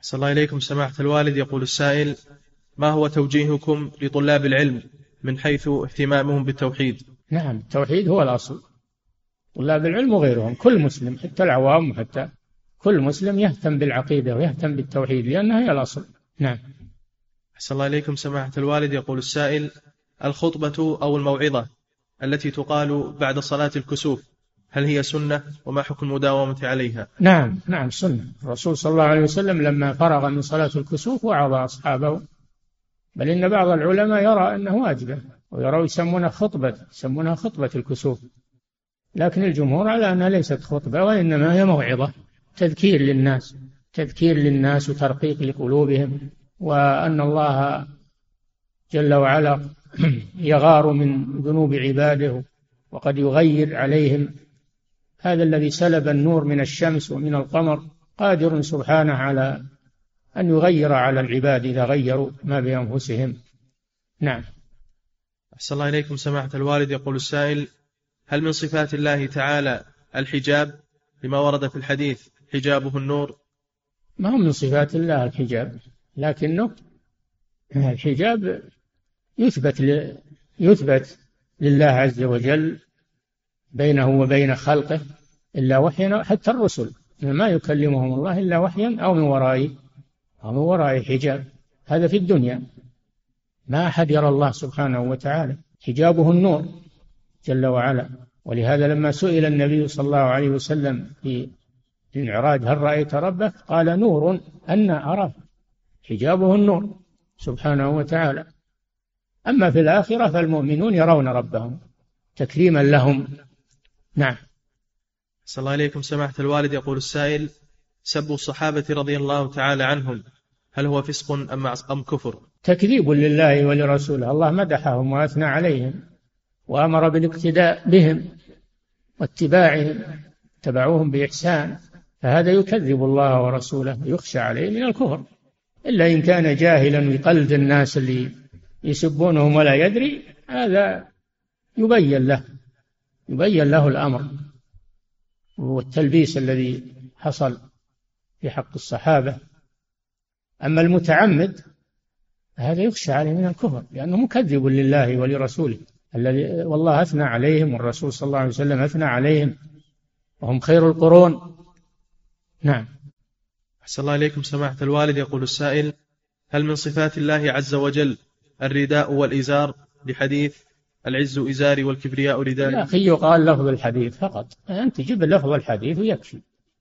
صلى الله إليكم سماحة الوالد. يقول السائل ما هو توجيهكم لطلاب العلم من حيث اهتمامهم بالتوحيد؟ نعم التوحيد هو الأصل. طلاب العلم وغيرهم. كل مسلم حتى العوام حتى كل مسلم يهتم بالعقيدة ويهتم بالتوحيد لأنها هي الأصل. نعم. أحسن الله إليكم. سماحة الوالد يقول السائل الخطبة أو الموعظة التي تقال بعد صلاة الكسوف هل هي سنة وما حكم المداومة عليها؟ نعم نعم سنة. الرسول صلى الله عليه وسلم لما فرغ من صلاة الكسوف وعظ أصحابه. بل إن بعض العلماء يرى أنه واجبة ويروا يسمونها خطبة يسمونها خطبة الكسوف. لكن الجمهور على أنها ليست خطبة وإنما هي موعظة تذكير للناس تذكير للناس وترقيق لقلوبهم وأن الله جل وعلا يغار من ذنوب عباده وقد يغير عليهم. هذا الذي سلب النور من الشمس ومن القمر قادر سبحانه على أن يغير على العباد إذا غيروا ما بأنفسهم. نعم. أحسن الله إليكم سماحة الوالد يقول السائل هل من صفات الله تعالى الحجاب لما ورد في الحديث حجابه النور؟ ما هو من صفات الله الحجاب لكنه الحجاب يثبت ل... يثبت لله عز وجل بينه وبين خلقه إلا وحيا حتى الرسل. ما يكلمهم الله إلا وحيا أو من وراء أو من وراء حجاب. هذا في الدنيا. ما أحد يرى الله سبحانه وتعالى. حجابه النور. جل وعلا. ولهذا لما سئل النبي صلى الله عليه وسلم في المعراج هل رأيت ربك؟ قال نور أن أراه حجابه النور سبحانه وتعالى. أما في الآخرة فالمؤمنون يرون ربهم تكريما لهم. نعم. صلى الله عليكم سماحة الوالد. يقول السائل سب الصحابة رضي الله تعالى عنهم هل هو فسق أم أم كفر؟ تكذيب لله ولرسوله، الله مدحهم وأثنى عليهم. وأمر بالاقتداء بهم واتباعهم اتبعوهم بإحسان فهذا يكذب الله ورسوله يخشى عليه من الكفر. إلا إن كان جاهلا ويقلد الناس اللي يسبونهم ولا يدري هذا يبين له يبين له الأمر والتلبيس الذي حصل في حق الصحابة. أما المتعمد هذا يخشى عليه من الكفر لأنه مكذب لله ولرسوله. الذي والله أثنى عليهم والرسول صلى الله عليه وسلم أثنى عليهم وهم خير القرون. نعم. أحسن الله إليكم سماحة الوالد. يقول السائل هل من صفات الله عز وجل الرداء والإزار لحديث العز إزاري والكبرياء ردائي؟ يا أخي يقال لفظ الحديث فقط. أنت جيب لفظ الحديث ويكفي.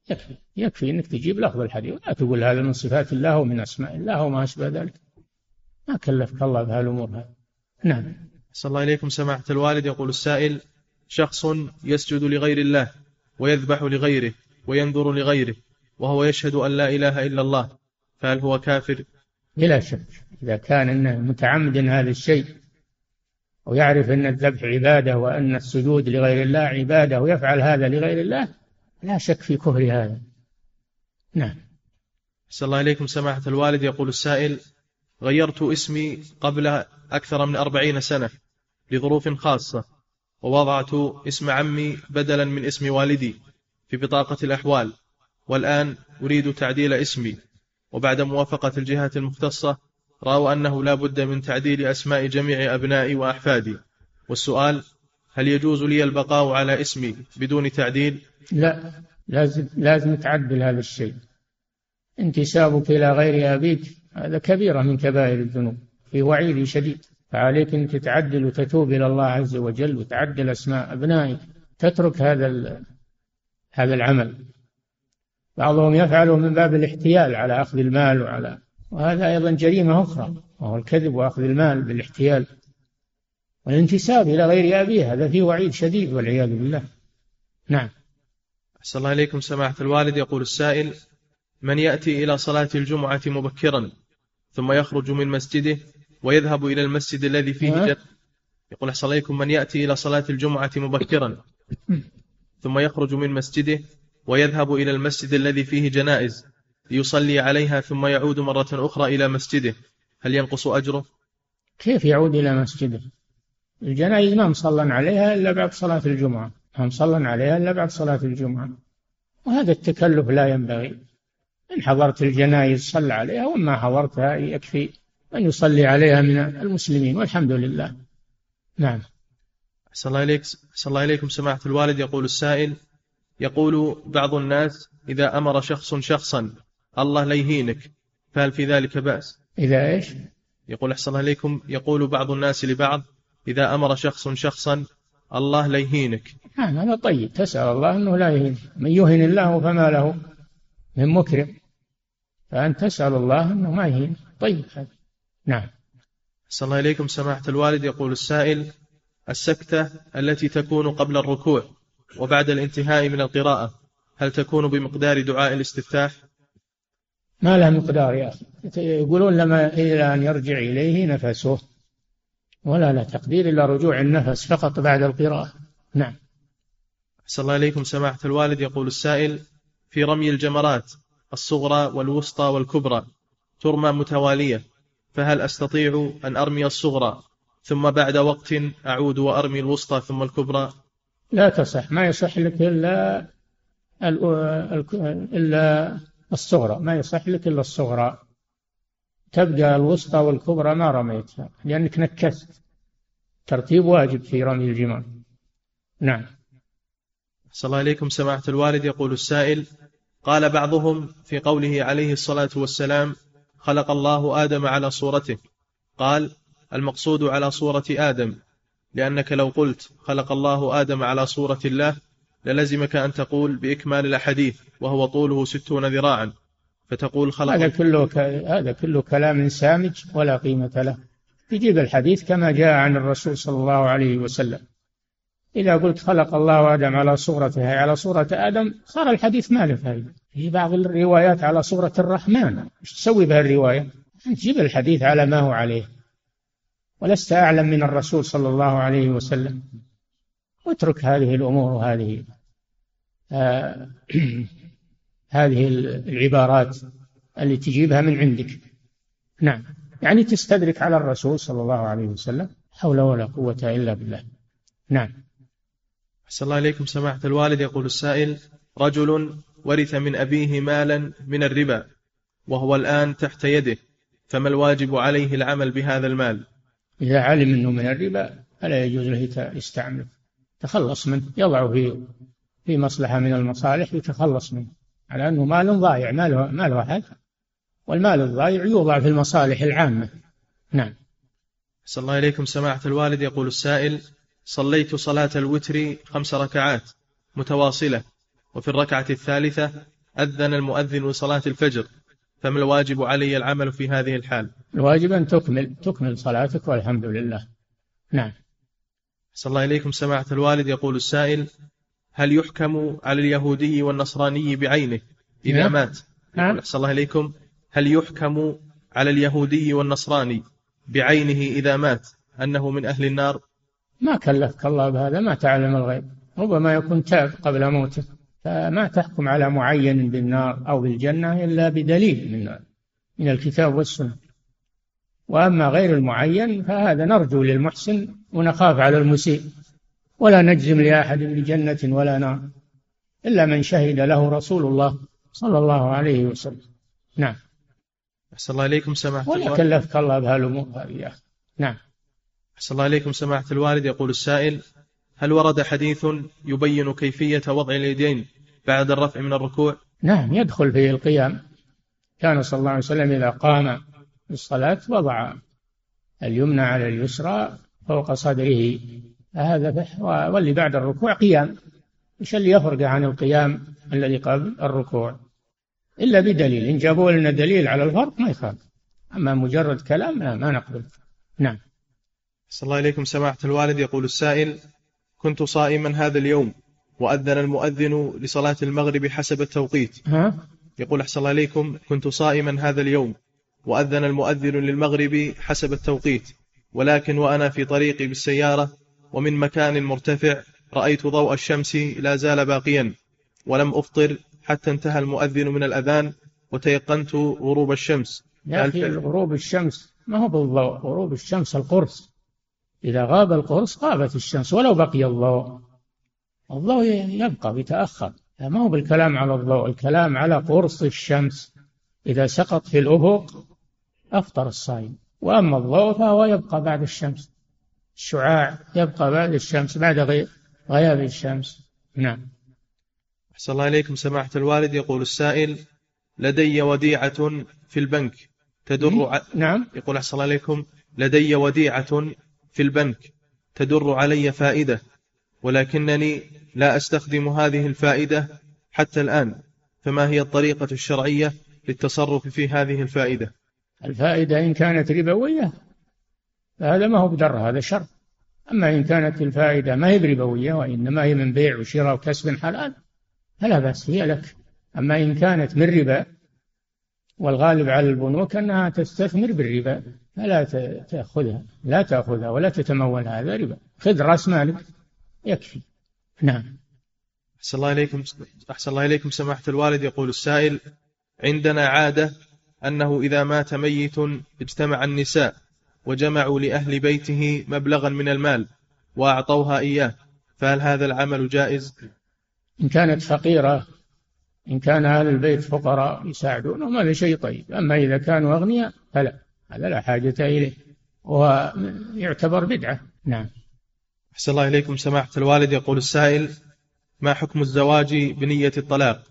يكفي. يكفي أنك تجيب لفظ الحديث. ولا تقول هذا من صفات الله ومن أسماء الله وما أشبه ذلك. ما كلفك الله بهالأمور هذه نعم. صلى الله إليكم سماحة الوالد. يقول السائل شخص يسجد لغير الله ويذبح لغيره وينذر لغيره وهو يشهد أن لا إله إلا الله فهل هو كافر؟ بلا شك إذا كان إنه متعمد هذا الشيء ويعرف أن الذبح عبادة وأن السجود لغير الله عبادة ويفعل هذا لغير الله لا شك في كفر هذا. نعم. صلى الله إليكم سماحة الوالد. يقول السائل غيرت اسمي قبل أكثر من أربعين سنة. لظروف خاصة. ووضعت اسم عمي بدلا من اسم والدي في بطاقة الأحوال. والآن أريد تعديل اسمي. وبعد موافقة الجهات المختصة رأوا أنه لا بد من تعديل أسماء جميع أبنائي وأحفادي. والسؤال هل يجوز لي البقاء على اسمي بدون تعديل؟ لا لازم لازم تعدل هذا الشيء. انتسابك إلى غير أبيك هذا كبيرة من كبائر الذنوب في وعيد شديد. فعليك أن تتعدل وتتوب إلى الله عز وجل وتعدل أسماء أبنائك تترك هذا هذا العمل. بعضهم يفعله من باب الاحتيال على أخذ المال وعلى وهذا أيضا جريمة أخرى وهو الكذب وأخذ المال بالاحتيال. والانتساب إلى غير أبيه هذا فيه وعيد شديد والعياذ بالله. نعم. أحسن الله إليكم سماحة الوالد. يقول السائل من يأتي إلى صلاة الجمعة مبكرا ثم يخرج من مسجده ويذهب إلى المسجد الذي فيه جد. يقول أحسن عليكم من يأتي إلى صلاة الجمعة مبكرا. ثم يخرج من مسجده ويذهب إلى المسجد الذي فيه جنائز ليصلي عليها ثم يعود مرة أخرى إلى مسجده. هل ينقص أجره؟ كيف يعود إلى مسجده؟ الجنائز ما مصلى عليها إلا بعد صلاة الجمعة. ما مصلى عليها إلا بعد صلاة الجمعة. وهذا التكلف لا ينبغي. إن حضرت الجنائز صلى عليها وما حضرتها يكفي. أن يصلي عليها من المسلمين والحمد لله. نعم. أحسن الله إليك أحسن الله إليكم سماحة الوالد. يقول السائل يقول بعض الناس إذا أمر شخص شخصا الله لا يهينك فهل في ذلك بأس؟ إذا إيش؟ يقول أحسن الله إليكم يقول بعض الناس لبعض إذا أمر شخص شخصا الله لا يهينك. نعم هذا طيب. تسأل الله أنه لا يهين. من يهن الله فما له من مكرم فأنت تسأل الله أنه ما يهين. طيب. هذا نعم. أحسن الله إليكم سماحة الوالد. يقول السائل السكتة التي تكون قبل الركوع وبعد الانتهاء من القراءة هل تكون بمقدار دعاء الاستفتاح؟ ما لها مقدار يا أخي. يقولون لما إلى أن يرجع إليه نفسه ولا لا تقدير إلا رجوع النفس فقط بعد القراءة. نعم. أحسن الله إليكم سماحة الوالد. يقول السائل في رمي الجمرات الصغرى والوسطى والكبرى ترمى متوالية فهل أستطيع أن أرمي الصغرى ثم بعد وقت أعود وأرمي الوسطى ثم الكبرى؟ لا تصح ما يصح لك إلا إلا الصغرى ما يصح لك إلا الصغرى. تبقى الوسطى والكبرى ما رميتها لأنك نكست. ترتيب واجب في رمي الجمار نعم. صلى الله عليكم سماحة الوالد يقول السائل قال بعضهم في قوله عليه الصلاة والسلام خلق الله آدم على صورته. قال المقصود على صورة آدم. لأنك لو قلت خلق الله آدم على صورة الله للزمك أن تقول بإكمال الأحاديث وهو طوله ستون ذراعا. فتقول خلق هذا كله ك... هذا كله كلام سامج ولا قيمة له. تجيب الحديث كما جاء عن الرسول صلى الله عليه وسلم. إذا قلت خلق الله آدم على صورته على صورة آدم صار الحديث ما له فائدة؟ في بعض الروايات على صورة الرحمن. إيش تسوي بها الرواية تجيب الحديث على ما هو عليه. ولست أعلم من الرسول صلى الله عليه وسلم. واترك هذه الأمور وهذه آه هذه العبارات اللي تجيبها من عندك. نعم. يعني تستدرك على الرسول صلى الله عليه وسلم حول ولا قوة إلا بالله. نعم. أحسن الله إليكم سماحة الوالد. يقول السائل رجل ورث من أبيه مالا من الربا وهو الآن تحت يده فما الواجب عليه العمل بهذا المال؟ إذا علم أنه من الربا فلا يجوز له يستعمله. تخلص منه يضعه في في مصلحة من المصالح يتخلص منه على أنه مال ضايع ما له ما له أحد والمال الضايع يوضع في المصالح العامة. نعم. صلى الله إليكم سماحة الوالد. يقول السائل صليت صلاة الوتر خمس ركعات متواصلة وفي الركعة الثالثة أذن المؤذن لصلاة الفجر فما الواجب علي العمل في هذه الحال؟ الواجب أن تكمل تكمل صلاتك والحمد لله. نعم. صلى الله إليكم سماحة الوالد يقول السائل هل يحكم على اليهودي والنصراني بعينه إذا نعم. مات؟ نعم. صلى الله إليكم هل يحكم على اليهودي والنصراني بعينه إذا مات أنه من أهل النار؟ ما كلفك الله بهذا ما تعلم الغيب. ربما يكون تاب قبل موته فما تحكم على معين بالنار أو بالجنة إلا بدليل من من الكتاب والسنة. وأما غير المعين فهذا نرجو للمحسن ونخاف على المسيء. ولا نجزم لأحد بجنة ولا نار إلا من شهد له رسول الله صلى الله عليه وسلم. نعم. أحسن الله إليكم سماحة ولا كلفك الله بهالأمور هذه نعم. أحسن الله إليكم سماحة الوالد. يقول السائل هل ورد حديث يبين كيفية وضع اليدين بعد الرفع من الركوع؟ نعم يدخل في القيام. كان صلى الله عليه وسلم إذا قام للصلاة وضع اليمنى على اليسرى فوق صدره. هذا واللي بعد الركوع قيام. إيش اللي يفرق عن القيام الذي قبل الركوع؟ إلا بدليل إن جابوا لنا دليل على الفرق ما يخالف. أما مجرد كلام لا ما نقبل. نعم. أحسن الله إليكم. سماحة الوالد يقول السائل كنت صائما هذا اليوم وأذن المؤذن لصلاة المغرب حسب التوقيت. ها؟ يقول أحسن الله إليكم كنت صائما هذا اليوم وأذن المؤذن للمغرب حسب التوقيت ولكن وأنا في طريقي بالسيارة ومن مكان مرتفع رأيت ضوء الشمس لا زال باقيا ولم أفطر حتى انتهى المؤذن من الأذان وتيقنت غروب الشمس. يا هل- غروب الشمس ما هو بالضوء غروب الشمس القرص. إذا غاب القرص غابت الشمس ولو بقي الضوء. الضوء يبقى بيتأخر. ما هو بالكلام على الضوء الكلام على قرص الشمس. إذا سقط في الافق أفطر الصائم. وأما الضوء فهو يبقى بعد الشمس. الشعاع يبقى بعد الشمس بعد غي- غياب الشمس. نعم. أحسن الله إليكم سماحة الوالد. يقول السائل لدي وديعة في البنك. تدر ع... نعم. يقول أحسن الله إليكم لدي وديعة في البنك تدر علي فائدة ولكنني لا أستخدم هذه الفائدة حتى الآن فما هي الطريقة الشرعية للتصرف في هذه الفائدة؟ الفائدة إن كانت ربوية فهذا ما هو بدر هذا شر. أما إن كانت الفائدة ما هي بربوية وإنما هي من بيع وشراء وكسب حلال فلا بأس هي لك. أما إن كانت من ربا والغالب على البنوك أنها تستثمر بالربا. فلا تأخذها لا تأخذها ولا تتمول هذا ربا. خذ رأس مالك يكفي. نعم. أحسن الله إليكم أحسن الله إليكم سماحة الوالد. يقول السائل عندنا عادة أنه إذا مات ميت اجتمع النساء وجمعوا لأهل بيته مبلغا من المال وأعطوها إياه. فهل هذا العمل جائز؟ إن كانت فقيرة إن كان أهل البيت فقراء يساعدونهم هذا شيء طيب. أما إذا كانوا أغنياء فلا. هذا لا حاجة إليه. ويعتبر بدعة. نعم. أحسن الله إليكم. سماحة الوالد يقول السائل ما حكم الزواج بنية الطلاق؟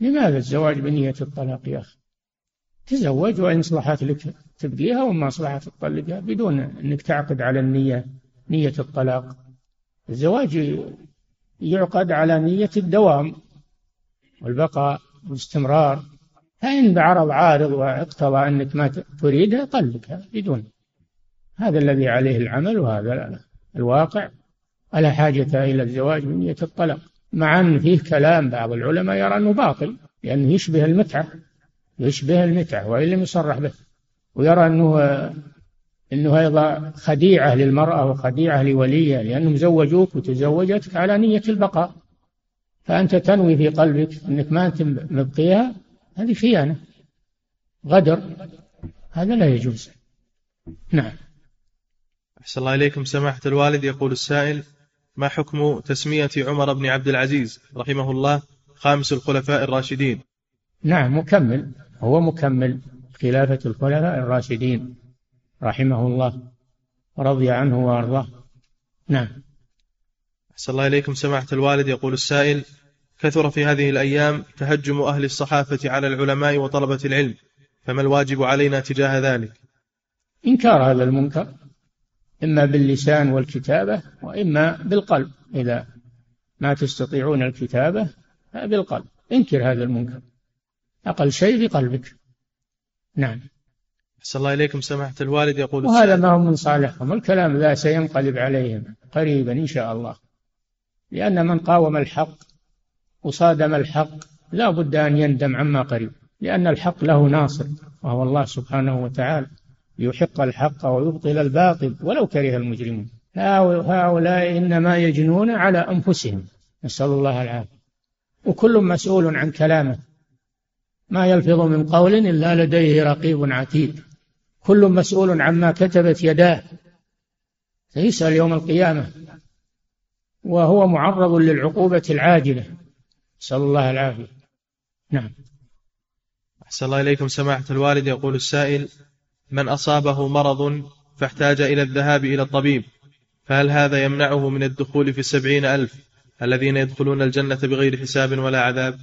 لماذا الزواج بنية الطلاق يا أخي؟ تزوج وإن صلحت لك تبقيها وما صلحت تطلقها بدون أنك تعقد على النية نية الطلاق. الزواج يعقد على نية الدوام والبقاء والاستمرار. فإن بعرض عارض واقتضى أنك ما تريدها طلقها بدون. هذا الذي عليه العمل وهذا الواقع. ولا حاجة إلى الزواج بنية الطلاق. مع أن فيه كلام بعض العلماء يرى أنه باطل لأنه يشبه المتعة. يشبه المتعة وإن لم يصرح به. ويرى أنه أنه أيضا خديعة للمرأة وخديعة لوليها لأنهم زوجوك وتزوجتك على نية البقاء. فأنت تنوي في قلبك أنك ما أنت مبقيها هذه خيانة. غدر هذا لا يجوز. نعم. أحسن الله إليكم. سماحة الوالد يقول السائل ما حكم تسمية عمر بن عبد العزيز رحمه الله خامس الخلفاء الراشدين؟ نعم مكمل. هو مكمل. خلافة الخلفاء الراشدين رحمه الله ورضي عنه وأرضاه. نعم. أحسن الله إليكم. سماحة الوالد يقول السائل كثر في هذه الأيام تهجم أهل الصحافة على العلماء وطلبة العلم فما الواجب علينا تجاه ذلك؟ إنكار هذا المنكر إما باللسان والكتابة وإما بالقلب. إذا ما تستطيعون الكتابة بالقلب انكر هذا المنكر. أقل شيء بقلبك. نعم. أحسن الله إليكم سماحة الوالد يقول وهذا السائل ما هو من صالحهم الكلام ذا سينقلب عليهم قريبا إن شاء الله. لأن من قاوم الحق وصادم الحق لا بد أن يندم عما قريب لأن الحق له ناصر وهو الله سبحانه وتعالى. ليحق الحق ويبطل الباطل ولو كره المجرمون. هؤلاء إنما يجنون على أنفسهم. نسأل الله العافية. وكل مسؤول عن كلامه. ما يلفظ من قول إلا لديه رقيب عتيد. كل مسؤول عما كتبت يداه. سيسأل يوم القيامة. وهو معرض للعقوبة العاجلة. نسأل الله العافية. نعم. أحسن الله إليكم سماحة الوالد. يقول السائل من أصابه مرض فاحتاج إلى الذهاب إلى الطبيب فهل هذا يمنعه من الدخول في السبعين ألف الذين يدخلون الجنة بغير حساب ولا عذاب؟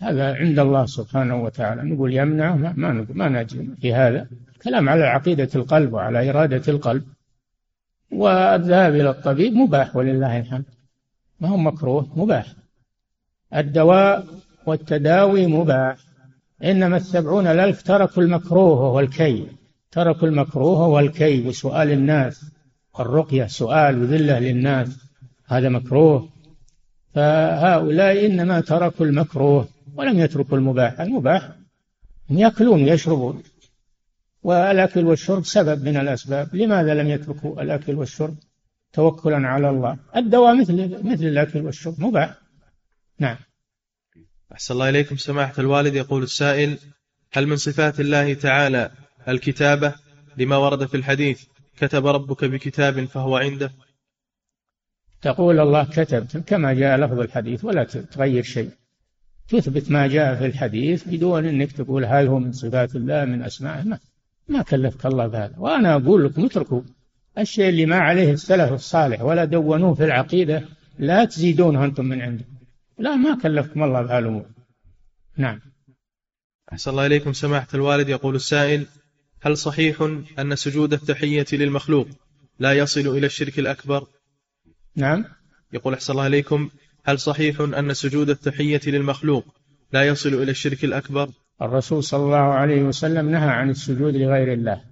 هذا عند الله سبحانه وتعالى. نقول يمنعه ما ما, ما نجزم في هذا. كلام على عقيدة القلب وعلى إرادة القلب. والذهاب إلى الطبيب مباح ولله الحمد. ما هو مكروه؟ مباح. الدواء والتداوي مباح. إنما السبعون الألف تركوا المكروه وهو الكي تركوا المكروه وهو الكي وسؤال الناس. الرقية سؤال وذلة للناس. هذا مكروه. فهؤلاء إنما تركوا المكروه ولم يتركوا المباح. المباح هم يأكلون ويشربون. والأكل والشرب سبب من الأسباب. لماذا لم يتركوا الأكل والشرب توكلا على الله؟ الدواء مثل مثل الأكل والشرب. مباح. نعم. أحسن الله إليكم. سماحة الوالد يقول السائل هل من صفات الله تعالى الكتابة لما ورد في الحديث كتب ربك بكتاب فهو عنده؟ تقول الله كتب كما جاء لفظ الحديث ولا تغير شيء. تثبت ما جاء في الحديث بدون إنك تقول هل هو من صفات الله من أسمائه ما, ما كلفك الله بهذا. وأنا أقول لكم اتركوا الشيء اللي ما عليه السلف الصالح ولا دونوه في العقيدة لا تزيدونه أنتم من عندكم. لا ما كلفكم الله بهالامور نعم. أحسن الله إليكم. سماحة الوالد يقول السائل هل صحيح أن سجود التحية للمخلوق لا يصل إلى الشرك الأكبر؟ نعم. يقول أحسن الله إليكم هل صحيح أن سجود التحية للمخلوق لا يصل إلى الشرك الأكبر؟ الرسول صلى الله عليه وسلم نهى عن السجود لغير الله.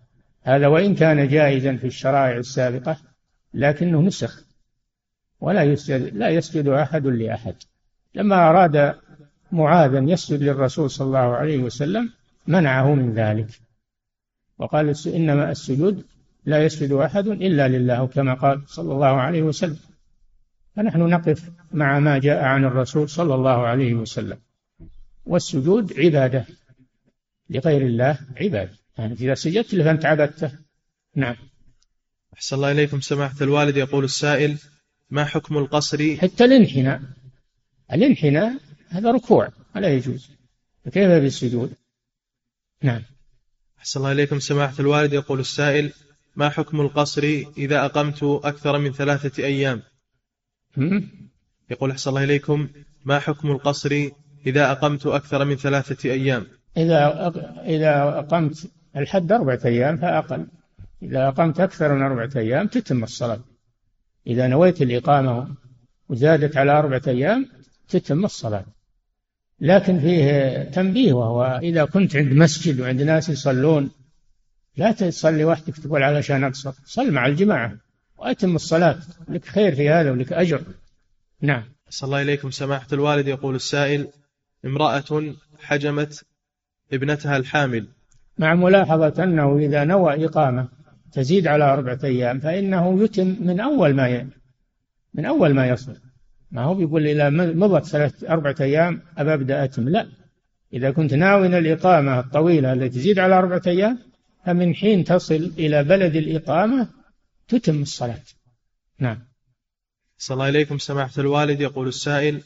هذا وإن كان جائزا في الشرائع السابقة لكنه نسخ ولا يسجد لا يسجد أحد لأحد. لما أراد معاذا يسجد للرسول صلى الله عليه وسلم منعه من ذلك. وقال إنما السجود لا يسجد أحد إلا لله كما قال صلى الله عليه وسلم. فنحن نقف مع ما جاء عن الرسول صلى الله عليه وسلم. والسجود عبادة لغير الله عبادة. يعني إذا سجدت له فأنت عبدته. نعم. أحسن الله إليكم. سماحة الوالد يقول السائل ما حكم القصر؟ حتى الانحناء. الانحناء هذا ركوع ولا يجوز. كيف بالسجود؟ نعم. أحسن الله إليكم. سماحة الوالد يقول السائل ما حكم القصر إذا أقمت أكثر من ثلاثة أيام؟ يقول أحسن الله إليكم ما حكم القصر إذا أقمت أكثر من ثلاثة أيام؟ إذا إذا أقمت الحد أربعة أيام فأقل. إذا أقمت أكثر من أربعة أيام تتم الصلاة. إذا نويت الإقامة وزادت على أربعة أيام تتم الصلاة. لكن فيه تنبيه وهو إذا كنت عند مسجد وعند ناس يصلون لا تصلي وحدك تقول علشان أقصر. صل مع الجماعة وأتم الصلاة. لك خير في هذا ولك أجر. نعم. صلى الله إليكم. سماحة الوالد يقول السائل امرأة حجمت ابنتها الحامل. مع ملاحظة أنه إذا نوى إقامة تزيد على أربعة أيام فإنه يتم من أول ما ي... من أول ما يصل. ما هو بيقول إذا مضت ثلاث أربعة أيام أبى أبدأ أتم لا. إذا كنت ناوي الإقامة الطويلة التي تزيد على أربعة أيام فمن حين تصل إلى بلد الإقامة تتم الصلاة. نعم. صلى الله إليكم سماحة الوالد. يقول السائل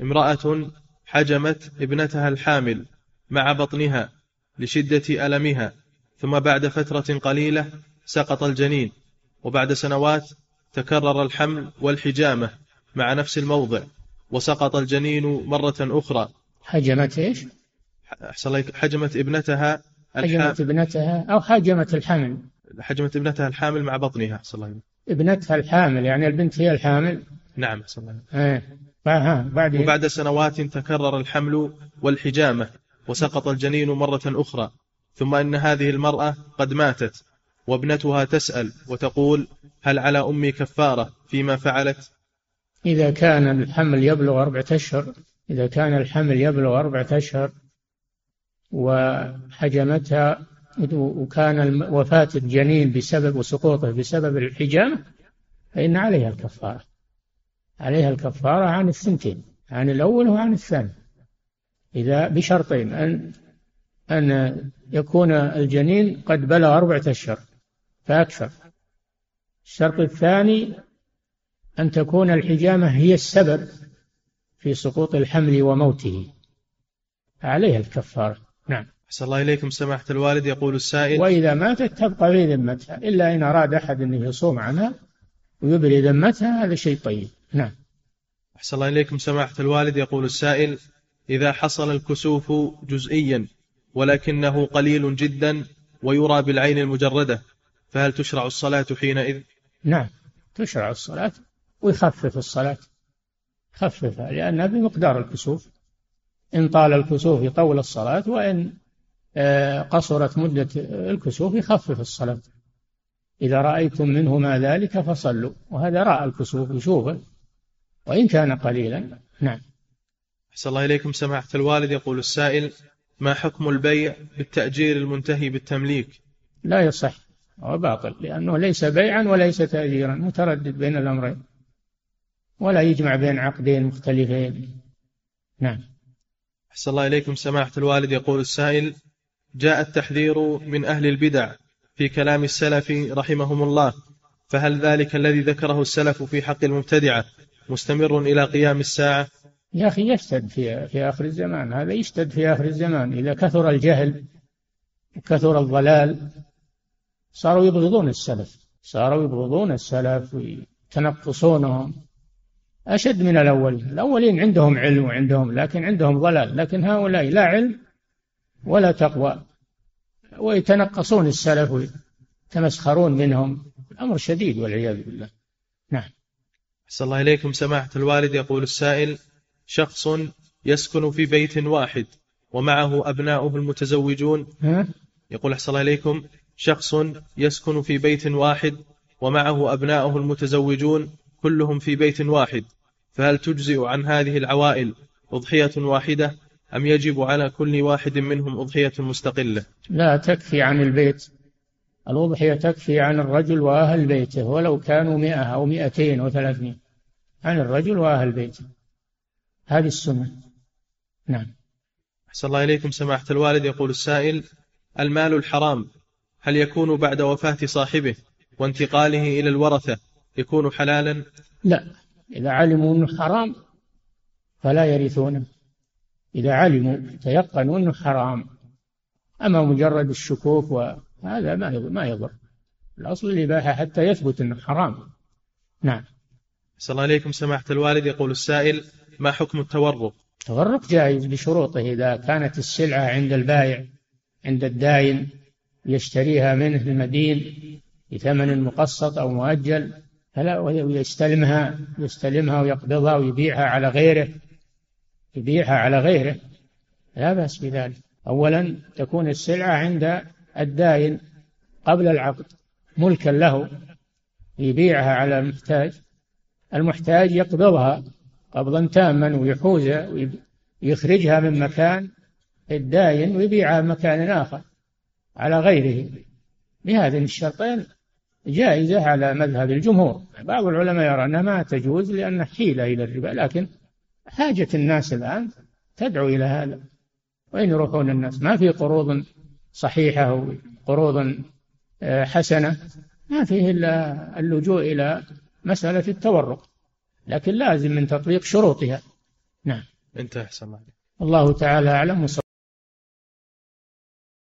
امرأة حجمت ابنتها الحامل مع بطنها لشدة ألمها ثم بعد فترة قليلة سقط الجنين وبعد سنوات تكرر الحمل والحجامة. مع نفس الموضع. وسقط الجنين مرة أخرى. حجمت إيش؟ أحسن حجمت ابنتها حجمت ابنتها أو حجمت الحمل حجمت ابنتها الحامل مع بطنها أحسن الله ابنتها الحامل يعني البنت هي الحامل؟ نعم أحسن الله إيه. بعد وبعد سنوات تكرر الحمل والحجامة وسقط الجنين مرة أخرى. ثم أن هذه المرأة قد ماتت وابنتها تسأل وتقول هل على أمي كفارة فيما فعلت؟ إذا كان الحمل يبلغ أربعة أشهر إذا كان الحمل يبلغ أربعة أشهر وحجمتها وكان وفاة الجنين بسبب وسقوطه بسبب الحجامة فإن عليها الكفارة. عليها الكفارة عن الثنتين عن الأول وعن الثاني. إذا بشرطين أن أن يكون الجنين قد بلغ أربعة أشهر فأكثر. الشرط الثاني أن تكون الحجامة هي السبب في سقوط الحمل وموته. عليها الكفارة. نعم. أحسن الله إليكم سماحة الوالد يقول السائل. وإذا ماتت تبقى في ذمتها إلا إن أراد أحد أن يصوم عنها ويبري ذمتها هذا شيء طيب. نعم. أحسن الله إليكم سماحة الوالد يقول السائل. إذا حصل الكسوف جزئيا ولكنه قليل جدا ويرى بالعين المجردة فهل تشرع الصلاة حينئذ؟ نعم. تشرع الصلاة ويخفف الصلاة. خففها لأنها بمقدار الكسوف. إن طال الكسوف يطول الصلاة وإن آه، قصرت مدة الكسوف يخفف الصلاة. إذا رأيتم منهما ذلك فصلوا. وهذا رأى الكسوف يشوفه. وإن كان قليلا نعم. أحسن الله إليكم. سماحة الوالد يقول السائل ما حكم البيع بالتأجير المنتهي بالتمليك؟ لا يصح هو باطل لأنه ليس بيعا وليس تأجيرا متردد بين الأمرين. ولا يجمع بين عقدين مختلفين. نعم. أحسن الله إليكم. سماحة الوالد يقول السائل جاء التحذير من أهل البدع في كلام السلف رحمهم الله فهل ذلك الذي ذكره السلف في حق المبتدعة مستمر إلى قيام الساعة؟ يا أخي يشتد في, في آخر الزمان. هذا يشتد في آخر الزمان. إذا كثر الجهل وكثر الضلال صاروا يبغضون السلف. صاروا يبغضون السلف ويتنقصونهم. أشد من الأول. الأولين عندهم علم وعندهم لكن عندهم ضلال. لكن هؤلاء لا علم ولا تقوى. ويتنقصون السلف ويتمسخرون منهم. الأمر شديد والعياذ بالله. نعم. أحسن الله إليكم. سماحة الوالد يقول السائل شخص يسكن في بيت واحد ومعه أبناؤه المتزوجون. ها؟ يقول أحسن الله إليكم شخص يسكن في بيت واحد ومعه أبناؤه المتزوجون. كلهم في بيت واحد فهل تجزئ عن هذه العوائل أضحية واحدة أم يجب على كل واحد منهم أضحية مستقلة؟ لا تكفي عن البيت. الأضحية تكفي عن الرجل وأهل بيته ولو كانوا مئة أو مئتين أو ثلاثمائة عن الرجل وأهل بيته. هذه السنة. نعم. أحسن الله إليكم سماحة الوالد. يقول السائل المال الحرام هل يكون بعد وفاة صاحبه وانتقاله إلى الورثة يكون حلالا؟ لا. إذا علموا أنه حرام فلا يرثونه. إذا علموا تيقنوا أنه حرام. أما مجرد الشكوك وهذا ما ما يضر. الأصل الإباحة حتى يثبت أنه حرام. نعم. صلى الله عليكم سماحة الوالد. يقول السائل ما حكم التورق؟ التورق جائز بشروطه. إذا كانت السلعة عند البائع عند الداين يشتريها منه المدين بثمن مقسط أو مؤجل فلا ويستلمها يستلمها ويقبضها ويبيعها على غيره يبيعها على غيره. لا بأس بذلك. أولا تكون السلعة عند الداين قبل العقد ملكا له يبيعها على المحتاج. المحتاج يقبضها قبضا تاما ويحوزها ويخرجها من مكان الداين ويبيعها مكان آخر على غيره. بهذين الشرطين جائزة على مذهب الجمهور. بعض العلماء يرى أنها ما تجوز لأنها حيلة إلى الربا لكن حاجة الناس الآن تدعو إلى هذا. وين يروحون الناس؟ ما في قروض صحيحة وقروض آه، حسنة. ما فيه إلا اللجوء إلى مسألة التورق. لكن لازم من تطبيق شروطها. نعم. انتهى الله الله تعالى أعلم.